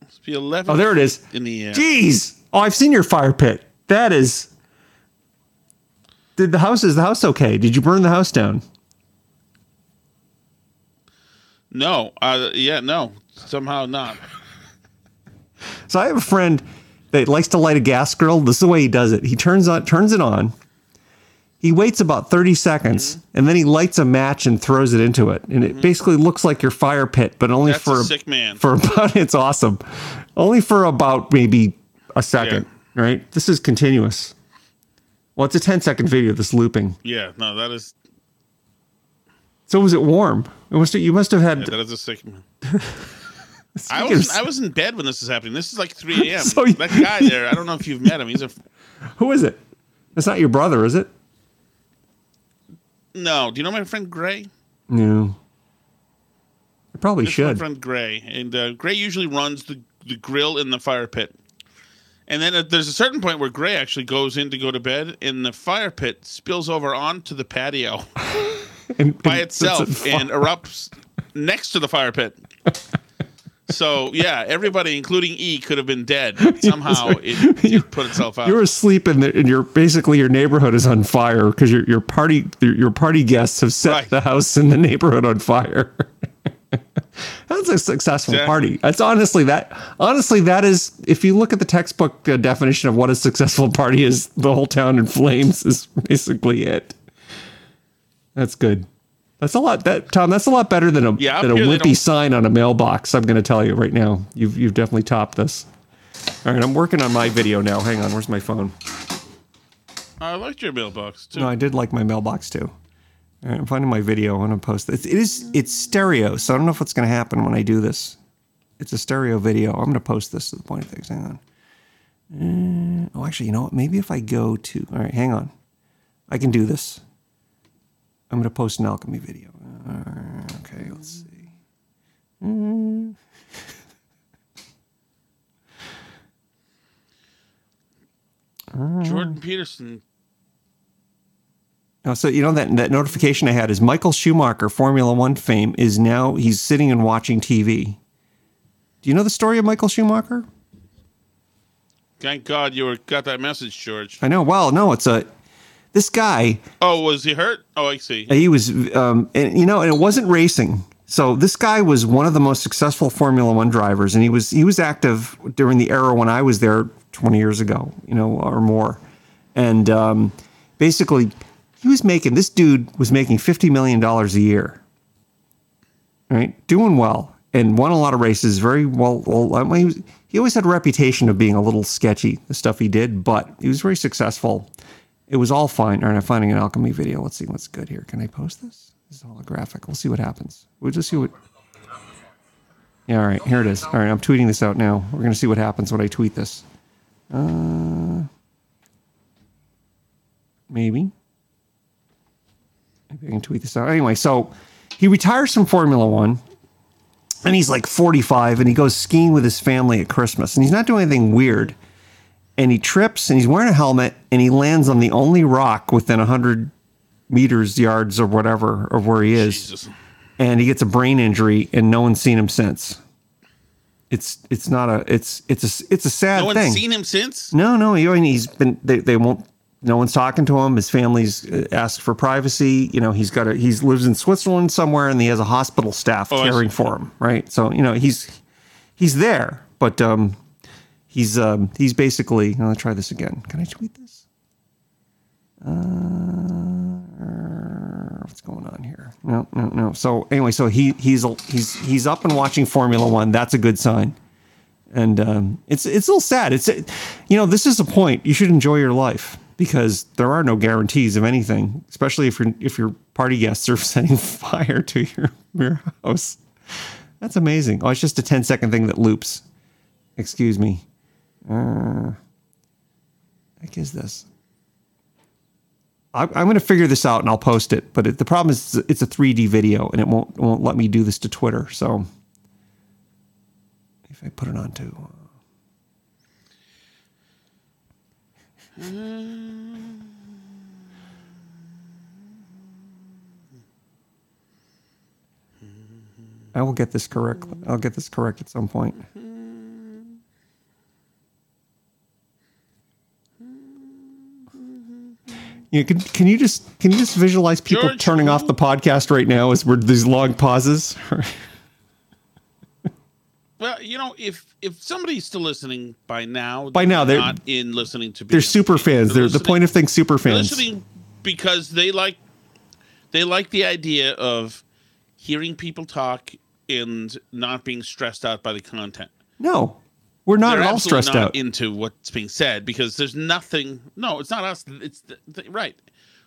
Must be eleven.
Oh, there it is.
in the air.
Jeez. Oh, I've seen your fire pit. That is. Did the house is the house okay? Did you burn the house down?
No, uh, yeah, no, somehow not.
So I have a friend that likes to light a gas grill. This is the way he does it. He turns on turns it on. He waits about 30 seconds
Mm-hmm.
and then he lights a match and throws it into it. And it basically looks like your fire pit, but only
That's
for
a sick man.
for about it's awesome. Only for about maybe a second, right? This is continuous. Well, it's a 10 second video, this looping.
Yeah, no, that is
So was it warm? It must you must have had
yeah, that is a sick man. I was I was in bed when this is happening. This is like 3 a.m.
So
that guy there, I don't know if you've met him. He's a
Who is it? That's not your brother, is it?
No. Do you know my friend Gray?
No. I probably
This is my friend Gray, and uh, Gray usually runs the the grill in the fire pit. And then uh, there's a certain point where Gray actually goes in to go to bed, and the fire pit spills over onto the patio
And-
by
and
itself and erupts next to the fire pit. So yeah, everybody, including E, could have been dead. Somehow it, it put itself out.
You're asleep and, the, and you're basically your neighborhood is on fire because your your party your, party guests have set
Right.
the house in the neighborhood on fire. That's a successful
Exactly.
party. That's honestly that honestly that is if you look at the textbook definition of what a successful party is, the whole town in flames is basically it. That's good. That's a lot. That Tom. That's a lot better than a
Yeah,
than a wimpy sign on a mailbox. I'm going to tell you right now. You've you've definitely topped this. All right, I'm working on my video now. Hang on, where's my phone?
I liked your mailbox too.
No, I did like my mailbox too. All right, I'm finding my video. I want to post it. It is it's stereo, so I don't know if what's going to happen when I do this. It's a stereo video. I'm going to post this to the point of things. Hang on. Uh, oh, actually, you know what? Maybe if I go to all right, hang on. I can do this. I'm going to post an alchemy video. Uh, okay, let's see.
Jordan Peterson.
Oh, so you know that that notification I had is Michael Schumacher, Formula One fame, is now he's sitting and watching TV. Do you know the story of Michael Schumacher?
Thank God you were got that message, George.
I know. Well, no, it's a this guy.
Oh, was he hurt? Oh, I see.
He was, um, and you know, and it wasn't racing. So this guy was one of the most successful Formula One drivers, and he was he was active during the era when I was there 20 years ago, you know, or more. And um, basically, he was making this dude was making 50 million dollars a year, right? Doing well and won a lot of races. Very well. well I mean, he, was, he always had a reputation of being a little sketchy, the stuff he did, but he was very successful. It was all fine. All right, I'm finding an alchemy video. Let's see what's good here. Can I post this? This is holographic. We'll see what happens. We'll just see what. Yeah, all right, here it is. All right, I'm tweeting this out now. We're gonna see what happens when I tweet this. Uh, maybe. Maybe I can tweet this out. Anyway, so he retires from Formula One, and he's like 45, and he goes skiing with his family at Christmas, and he's not doing anything weird. And he trips, and he's wearing a helmet, and he lands on the only rock within 100 meters, yards, or whatever of where he is
Jesus.
and he gets a brain injury and no one's seen him since. It's it's not a it's it's a it's a sad
No one's
thing.
seen him since.
no, no, he, he's been they, they won't no one's talking to him. His family's uh, asked for privacy. You know, he's got a he's lives in Switzerland somewhere and he has a hospital staff
Oh,
caring for him, right? So, you know, he's he's there, but um he's um he's basically, let's try this again. Can I tweet this? Uh, what's going on here? No, no, no. So anyway, so he he's he's he's up and watching Formula One. That's a good sign. And um, it's it's a little sad. It's you know this is the point. You should enjoy your life because there are no guarantees of anything, especially if your if your party guests are setting fire to your your house. That's amazing. Oh, it's just a 10 second thing that loops. Excuse me. Uh, heck is this? I, I'm going to figure this out and I'll post it. But it, the problem is it's a 3D video and it won't won't let me do this to Twitter. So if I put it onto. I will get this correct. I'll get this correct at some point. Yeah, can, can you just can you just visualize people
George,
turning off the podcast right now as we're these long pauses?
Well, you know, if if somebody's still listening by now,
By now, they're-
not in listening to.
They're super fans. They're, the point of things super
they're
fans.
listening because they like they like the idea of hearing people talk and not being stressed out by the content.
No, we're not all stressed
not
out.
into what's being said because there's nothing. No, it's not us. It's the, the, right.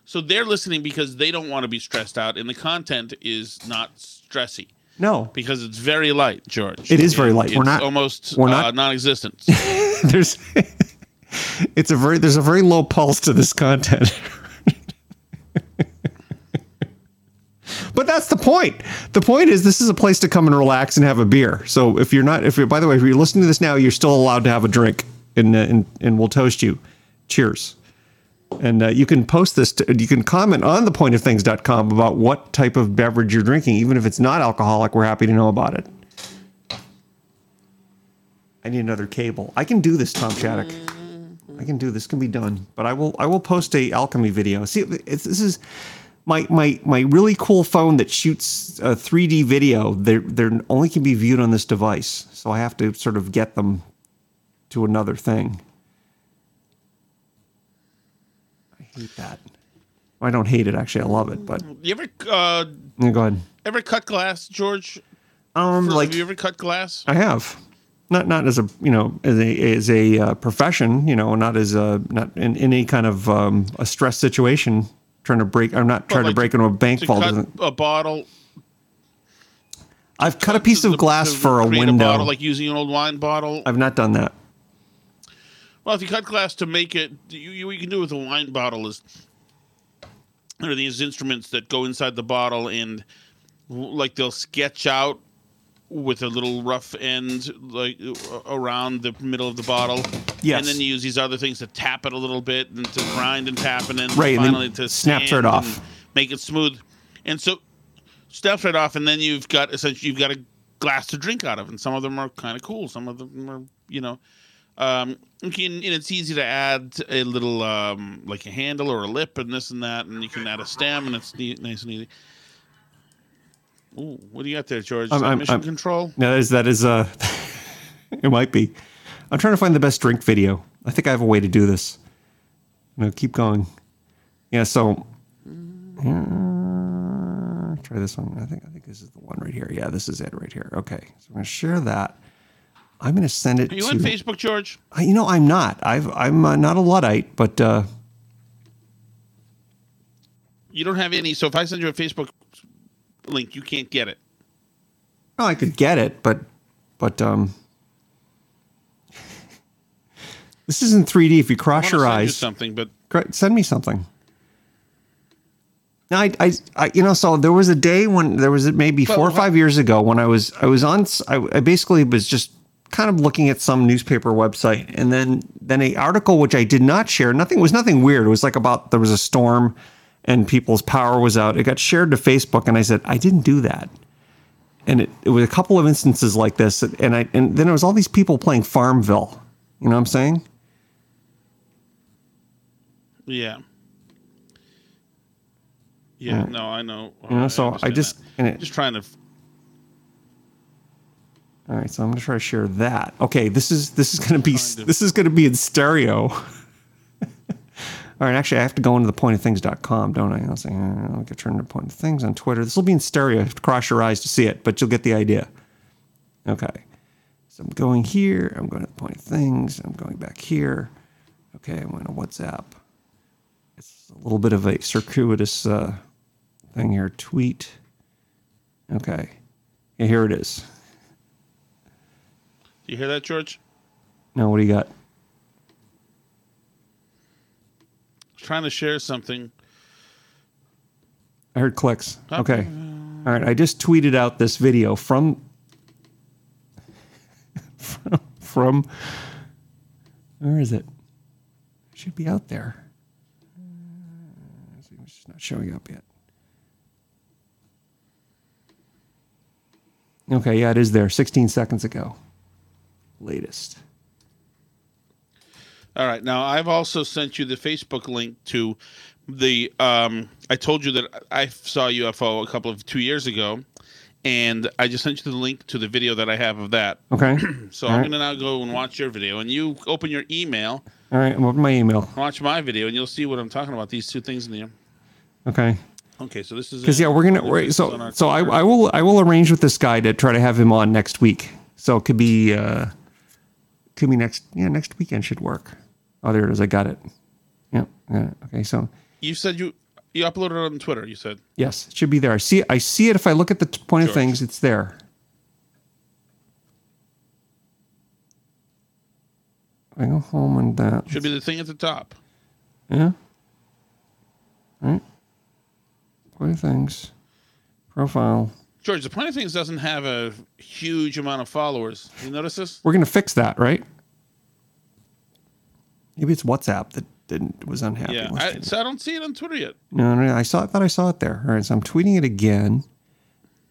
So they're listening because they don't want to be stressed out, and the content is not stressy
no,
because it's very light, George.
It is very light.
It's
We're not-
almost
we're
uh,
not-
non-existent.
there's it's a very there's a very low pulse to this content. but that's the point. The point is this is a place to come and relax and have a beer. So if you're not if you're by the way if you're listening to this now, you're still allowed to have a drink and uh, and, and we'll toast you. Cheers. And uh, you can post this, to, you can comment on thepointofthings.com about what type of beverage you're drinking. Even if it's not alcoholic, we're happy to know about it. I need another cable. I can do this, Tom Shattuck. I can do this. Can be done. But I will. I will post a alchemy video. See, this is my my my really cool phone that shoots a 3D video. They're they're only can be viewed on this device. So I have to sort of get them to another thing. I hate that. I don't hate it actually. I love it. But
you ever uh,
yeah, go ahead.
ever cut glass, George?
Um, like
have you ever cut glass?
I have, not not as a you know as a as a uh, profession, you know, not as a not in, in any kind of um, a stress situation. Trying to break, I'm not trying
like
to break into a bank vault. Doesn't,
a bottle.
I've cut a piece of
the-
glass for a window.
bottle, like using an old wine bottle.
I've not done that.
Well, if you cut glass to make it, you, you, what you can do with a wine bottle is there are these instruments that go inside the bottle and like they'll sketch out with a little rough end like around the middle of the bottle.
Yes.
And then you use these other things to tap it a little bit and to grind and tap and then
Right, and then
finally to
snaps
sand
right off.
make it smooth. And so snaps it off and then you've got essentially you've got a glass to drink out of and some of them are kind of cool. Some of them are, you know, um, you can, and it's easy to add a little um, like a handle or a lip and this and that, and you can add a stem, and it's neat, nice and easy. Ooh, what do you got there, George? Is
I'm-
that
I'm-
mission
I'm-
control?
That is that is uh, it might be. I'm trying to find the best drink video. I think I have a way to do this. No, keep going. Yeah, so uh, try this one. I think I think this is the one right here. Yeah, this is it right here. Okay, so I'm gonna share that. I'm gonna send it
Are you
to.
on Facebook, George?
Uh, You know, I'm not. I've I'm uh, not a luddite, but uh,
You don't have any. So if I send you a Facebook link, you can't get it.
no, I could get it, but but um, this isn't 3D. If you cross your eyes,
something, but
Send me something. No, I, I, I, you know, so there was a day when there was maybe four or five years ago when I was, I was on, I basically was just kind of looking at some newspaper website, and then, then a article which I did not share. Nothing was nothing weird. It was like about there was a storm, and people's power was out. It got shared to Facebook, and I said I didn't do that. And it, it was a couple of instances like this, and I, and then it was all these people playing Farmville. You know what I'm saying?
yeah. Yeah, no, I know.
You know,
I
so I just, it,
just trying to.
All right, so I'm gonna try to share that. Okay, this is this is gonna be this is gonna be in stereo. All right, actually, I have to go into the pointofthings.com, don't I? I'll say, uh, I'll get turned to point of things on Twitter. This will be in stereo. You have to cross your eyes to see it, but you'll get the idea. Okay, so I'm going here. I'm going to the point of things. I'm going back here. Okay, I'm going to WhatsApp. It's a little bit of a circuitous uh, thing here. Tweet. Okay, yeah, here it is.
Do you hear that, George?
No, what do you got?
I was trying to share something.
I heard clicks. Okay. All right. I just tweeted out this video from from, from where is it? It should be out there. It's just not showing up yet. Okay, yeah, it is there. 16 seconds ago. Latest.
All right. Now, I've also sent you the Facebook link to the. Um, I told you that I saw UFO a couple of two years ago, and I just sent you the link to the video that I have of that.
Okay.
So
All
I'm
right.
going to now go and watch your video, and you open your email,
All right, I'm opening my email.
watch my video, and you'll see what I'm talking about. These two things in there.
Okay.
Okay, so this is
Because yeah, we're gonna. We're, so so I, I will I will arrange with this guy to try to have him on next week. So it could be uh could be next yeah next weekend should work. Oh there it is. I got it. Yeah. yeah. Okay. So
You said you you uploaded it on Twitter. You said
yes, it should be there. I see I see it if I look at the point of things. It's there. I go home and that.
should be the thing at the top.
Yeah. Right. Point of things. Profile.
George, the point of things doesn't have a huge amount of followers. You notice this?
We're gonna fix that, right? Maybe it's WhatsApp that didn't was unhappy.
Yeah, I, so I don't see it on Twitter yet.
no, no, I saw. I thought I saw it there. All right, so I'm tweeting it again,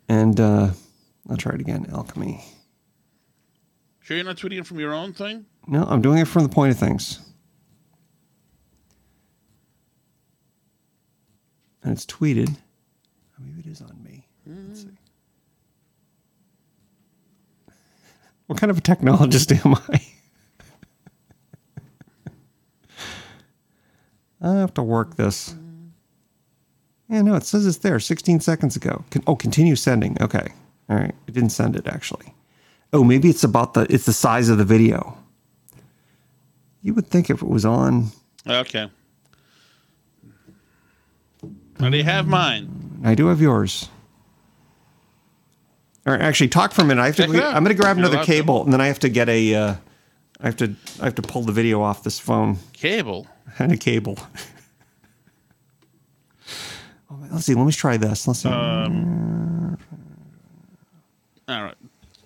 and uh, I'll try it again. Alchemy.
Sure, you're not tweeting it from your own thing.
No, I'm doing it from the point of things, and it's tweeted. Oh, Maybe it is on me. Let's see. What kind of a technologist am I? I have to work this. Yeah, no, it says it's there 16 seconds ago. Con- oh, continue sending. Okay. All right. It didn't send it actually. Oh, maybe it's about the it's the size of the video. You would think if it was on
Okay. Now, do you have mine?
I do have yours. All right, actually talk for a minute. I have to.
Check
I'm going to grab
You're
another
to.
cable and then I have to get a uh, I have to I have to pull the video off this phone
Cable.
and a cable. Let's see. Let me try this. Let's see.
Uh, All right.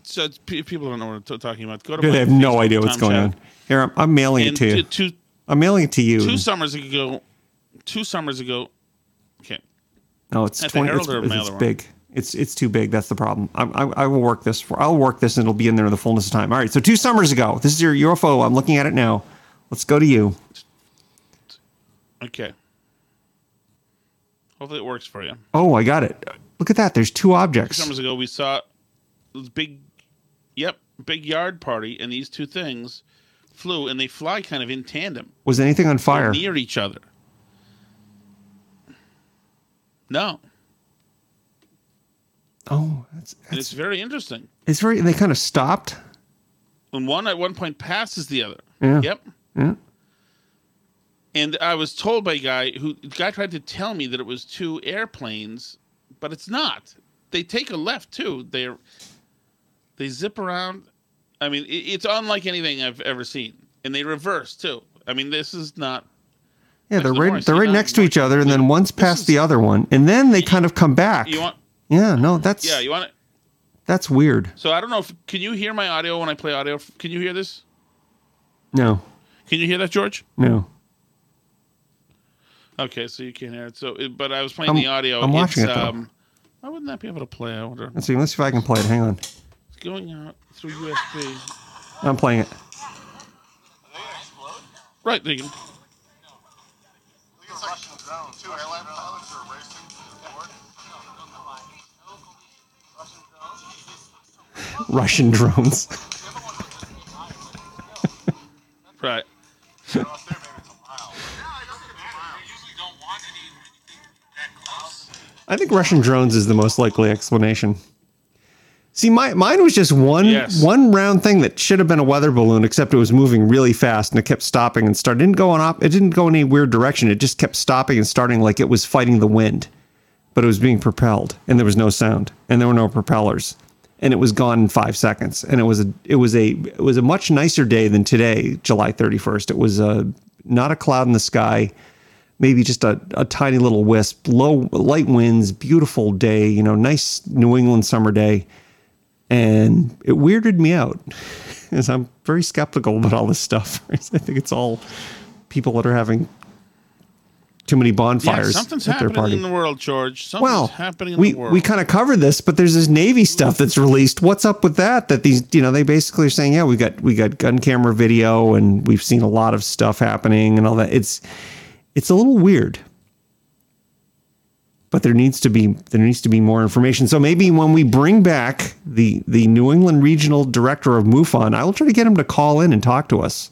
So it's, people don't know what I'm talking about. Go to
They have no idea what's going
Chat.
on. Here, I'm, I'm mailing it to you.
two,
I'm mailing it to you.
two summers ago, two summers ago. Okay.
No, it's
At
twenty. It's,
or
it's big. It's it's too big. That's the problem. I, I, I will work this for. I'll work this, and it'll be in there in the fullness of time. All right. So two summers ago, this is your UFO. I'm looking at it now. Let's go to you.
Okay. Hopefully it works for you.
Oh, I got it. Look at that. There's two
Two
objects.
summers ago, we saw this big, yep, big yard party, and these two things flew, and they fly kind of in tandem.
Was anything on
They're
fire?
near each other. No,
Oh, that's, that's
it's very interesting.
it's very. They kind of stopped.
And one at one point passes the other.
Yeah.
Yep.
Yeah.
And I was told by a guy who the guy tried to tell me that it was two airplanes, but it's not. They take a left too. They're they zip around. I mean, it, it's unlike anything I've ever seen, and they reverse too. I mean, this is not.
Yeah, they're
the
right. They're right next to each other, and then one's past
is-
the other one, and then they kind of come back.
You want?
yeah, no, that's
Yeah, you want it.
that's weird.
So I don't know if can you hear my audio when I play audio. Can you hear this?
No,
Can you hear that, George?
no.
Okay, so you can't hear it. So, it- but I was playing
I'm-
the audio.
I'm watching it, though.
Um, why wouldn't that be able to play? I wonder.
Let's see. Let's see if I can play it. Hang on.
It's going out through USB.
I'm playing it.
Right, there you go.
Two airline pilots are racing forward.
Russian drones.
Right.
I think Russian drones is the most likely explanation. See, my mine was just one
Yes.
one round thing that should have been a weather balloon, except it was moving really fast and it kept stopping and started. It didn't go on up. It didn't go in any weird direction. It just kept stopping and starting like it was fighting the wind, but it was being propelled and there was no sound and there were no propellers, and it was gone in five seconds. And it was a it was a it was a much nicer day than today, July thirty first. It was uh, not a cloud in the sky maybe just a, a tiny little wisp, low light winds, beautiful day, you know, nice New England summer day. And it weirded me out as I'm very skeptical about all this stuff. I think it's all people that are having too many
Yeah,
bonfires
something's
at their
happening
party.
in the world, George. Something's
well,
happening in
we
the world.
we kind of covered this, but there's this Navy stuff that's released. What's up with that? That these, you know, they basically are saying, yeah, we got we got gun camera video, and we've seen a lot of stuff happening and all that. It's it's a little weird, but there needs to be there needs to be more information. So maybe when we bring back the the New England regional director of MUFON, I will try to get him to call in and talk to us.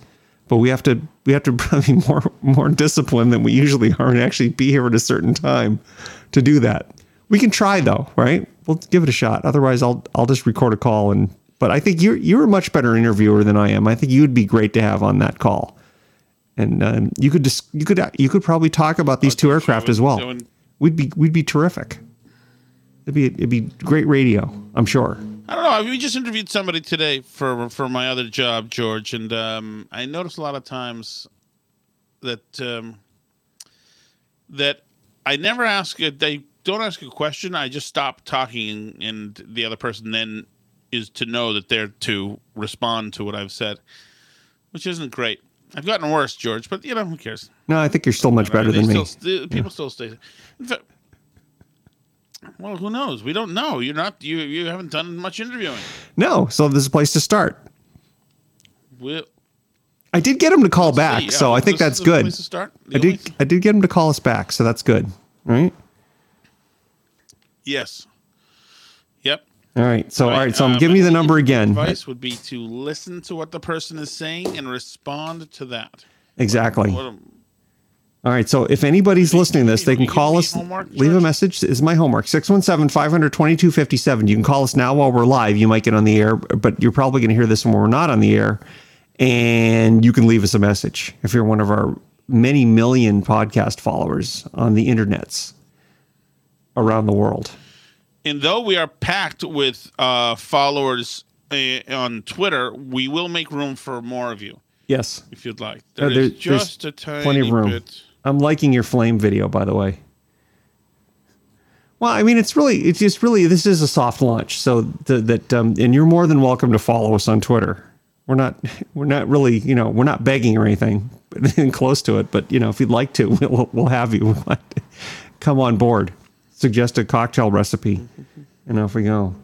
But we have to we have to be more more disciplined than we usually are and actually be here at a certain time to do that. We can try though, right? We'll give it a shot. Otherwise, I'll I'll just record a call and. But I think you're you're a much better interviewer than I am. I think you would be great to have on that call, and um, you could just you could you could probably talk about these two aircraft as well.
doing-
We'd be we'd be terrific. It'd be it'd be great radio. I'm sure.
I don't know. We just interviewed somebody today for for my other job, George, and um, I noticed a lot of times that um, that I never ask it. They don't ask a question. I just stop talking, and, and the other person then is to know that they're to respond to what I've said, which isn't great. I've gotten worse, George, but you know who cares?
No, I think you're still much better than me.
still, people still stay. In fact, well, who knows? We don't know. You're not. You you haven't done much interviewing.
No, so there's a place to start.
We'll,
I did get him to call back,
see.
so I think that's good.
place to start. The
I did
only-
I did get him to call us back, so that's good. Right?
Yes.
All right. So all right, so I'm
uh,
giving you the number again.
Advice would be to listen to what the person is saying and respond to that.
Exactly.
What a-
All right. So if anybody's listening to this, they can call us, leave a message. This is my homework 617 500 2257. You can call us now while we're live. You might get on the air, but you're probably going to hear this when we're not on the air. And you can leave us a message if you're one of our many million podcast followers on the internets around the world.
And though we are packed with uh, followers uh, on Twitter, we will make room for more of you
Yes.
if you'd like. There is
there- there's
just a tiny
plenty of room.
bit.
I'm liking your flame video, by the way. Well, I mean, it's really, it's just really, this is a soft launch. So the, that, um, and you're more than welcome to follow us on Twitter. We're not, we're not really, you know, we're not begging or anything, close to it. But you know, if you'd like to, we'll, we'll have you come on board. Suggest a cocktail recipe, and off we go.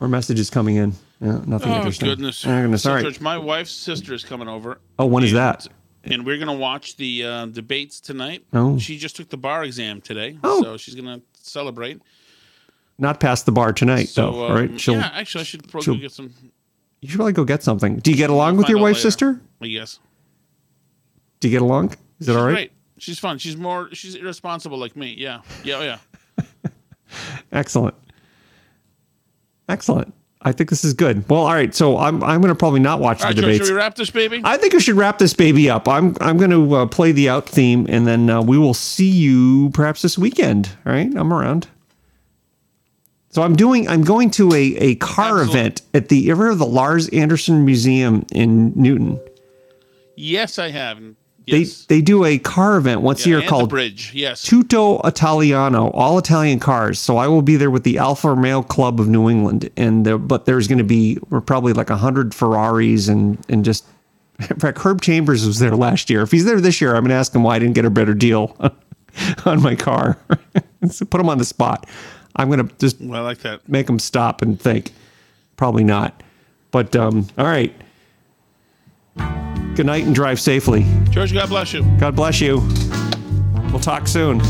Or messages coming in. Yeah, nothing
Oh
interesting.
goodness!
Oh, goodness. All right.
My wife's sister is coming over.
Oh, when is
and-
that?
And we're gonna watch the uh, debates tonight.
Oh.
She just took the bar exam today,
Oh.
so she's gonna celebrate.
Not past the bar tonight,
So,
though.
um,
all right. She'll,
yeah, actually, I should probably get some.
you should probably go get something. Do you get along with your wife's
later.
sister?
Yes,
Do you get along? Is
it
all right?
great. She's fun. She's more. She's irresponsible like me. Yeah, yeah, oh, yeah.
Excellent. Excellent. I think this is good. Well, all right. So I'm I'm going to probably not watch
All right,
the
George,
debates.
should we wrap this baby?
I think we should wrap this baby up. I'm I'm going to uh, play the out theme, and then uh, we will see you perhaps this weekend. All right, I'm around. So I'm doing. I'm going to a a car
Absolutely.
event at the. Ever of the Larz Anderson Museum in Newton?
yes, I have.
They they do a car event once a year called
bridge. Yes.
Tutto Italiano, all Italian cars. So I will be there with the Alfa Romeo Club of New England, and there, but there's going to be we're probably like a hundred Ferraris and and just. In fact, Herb Chambers was there last year. If he's there this year, I'm going to ask him why I didn't get a better deal on my car. so put him on the spot. I'm going to just
Well, I like that.
make him stop and think. Probably not. But um, all right. Good night and drive safely.
George, God bless you.
God bless you. We'll talk soon.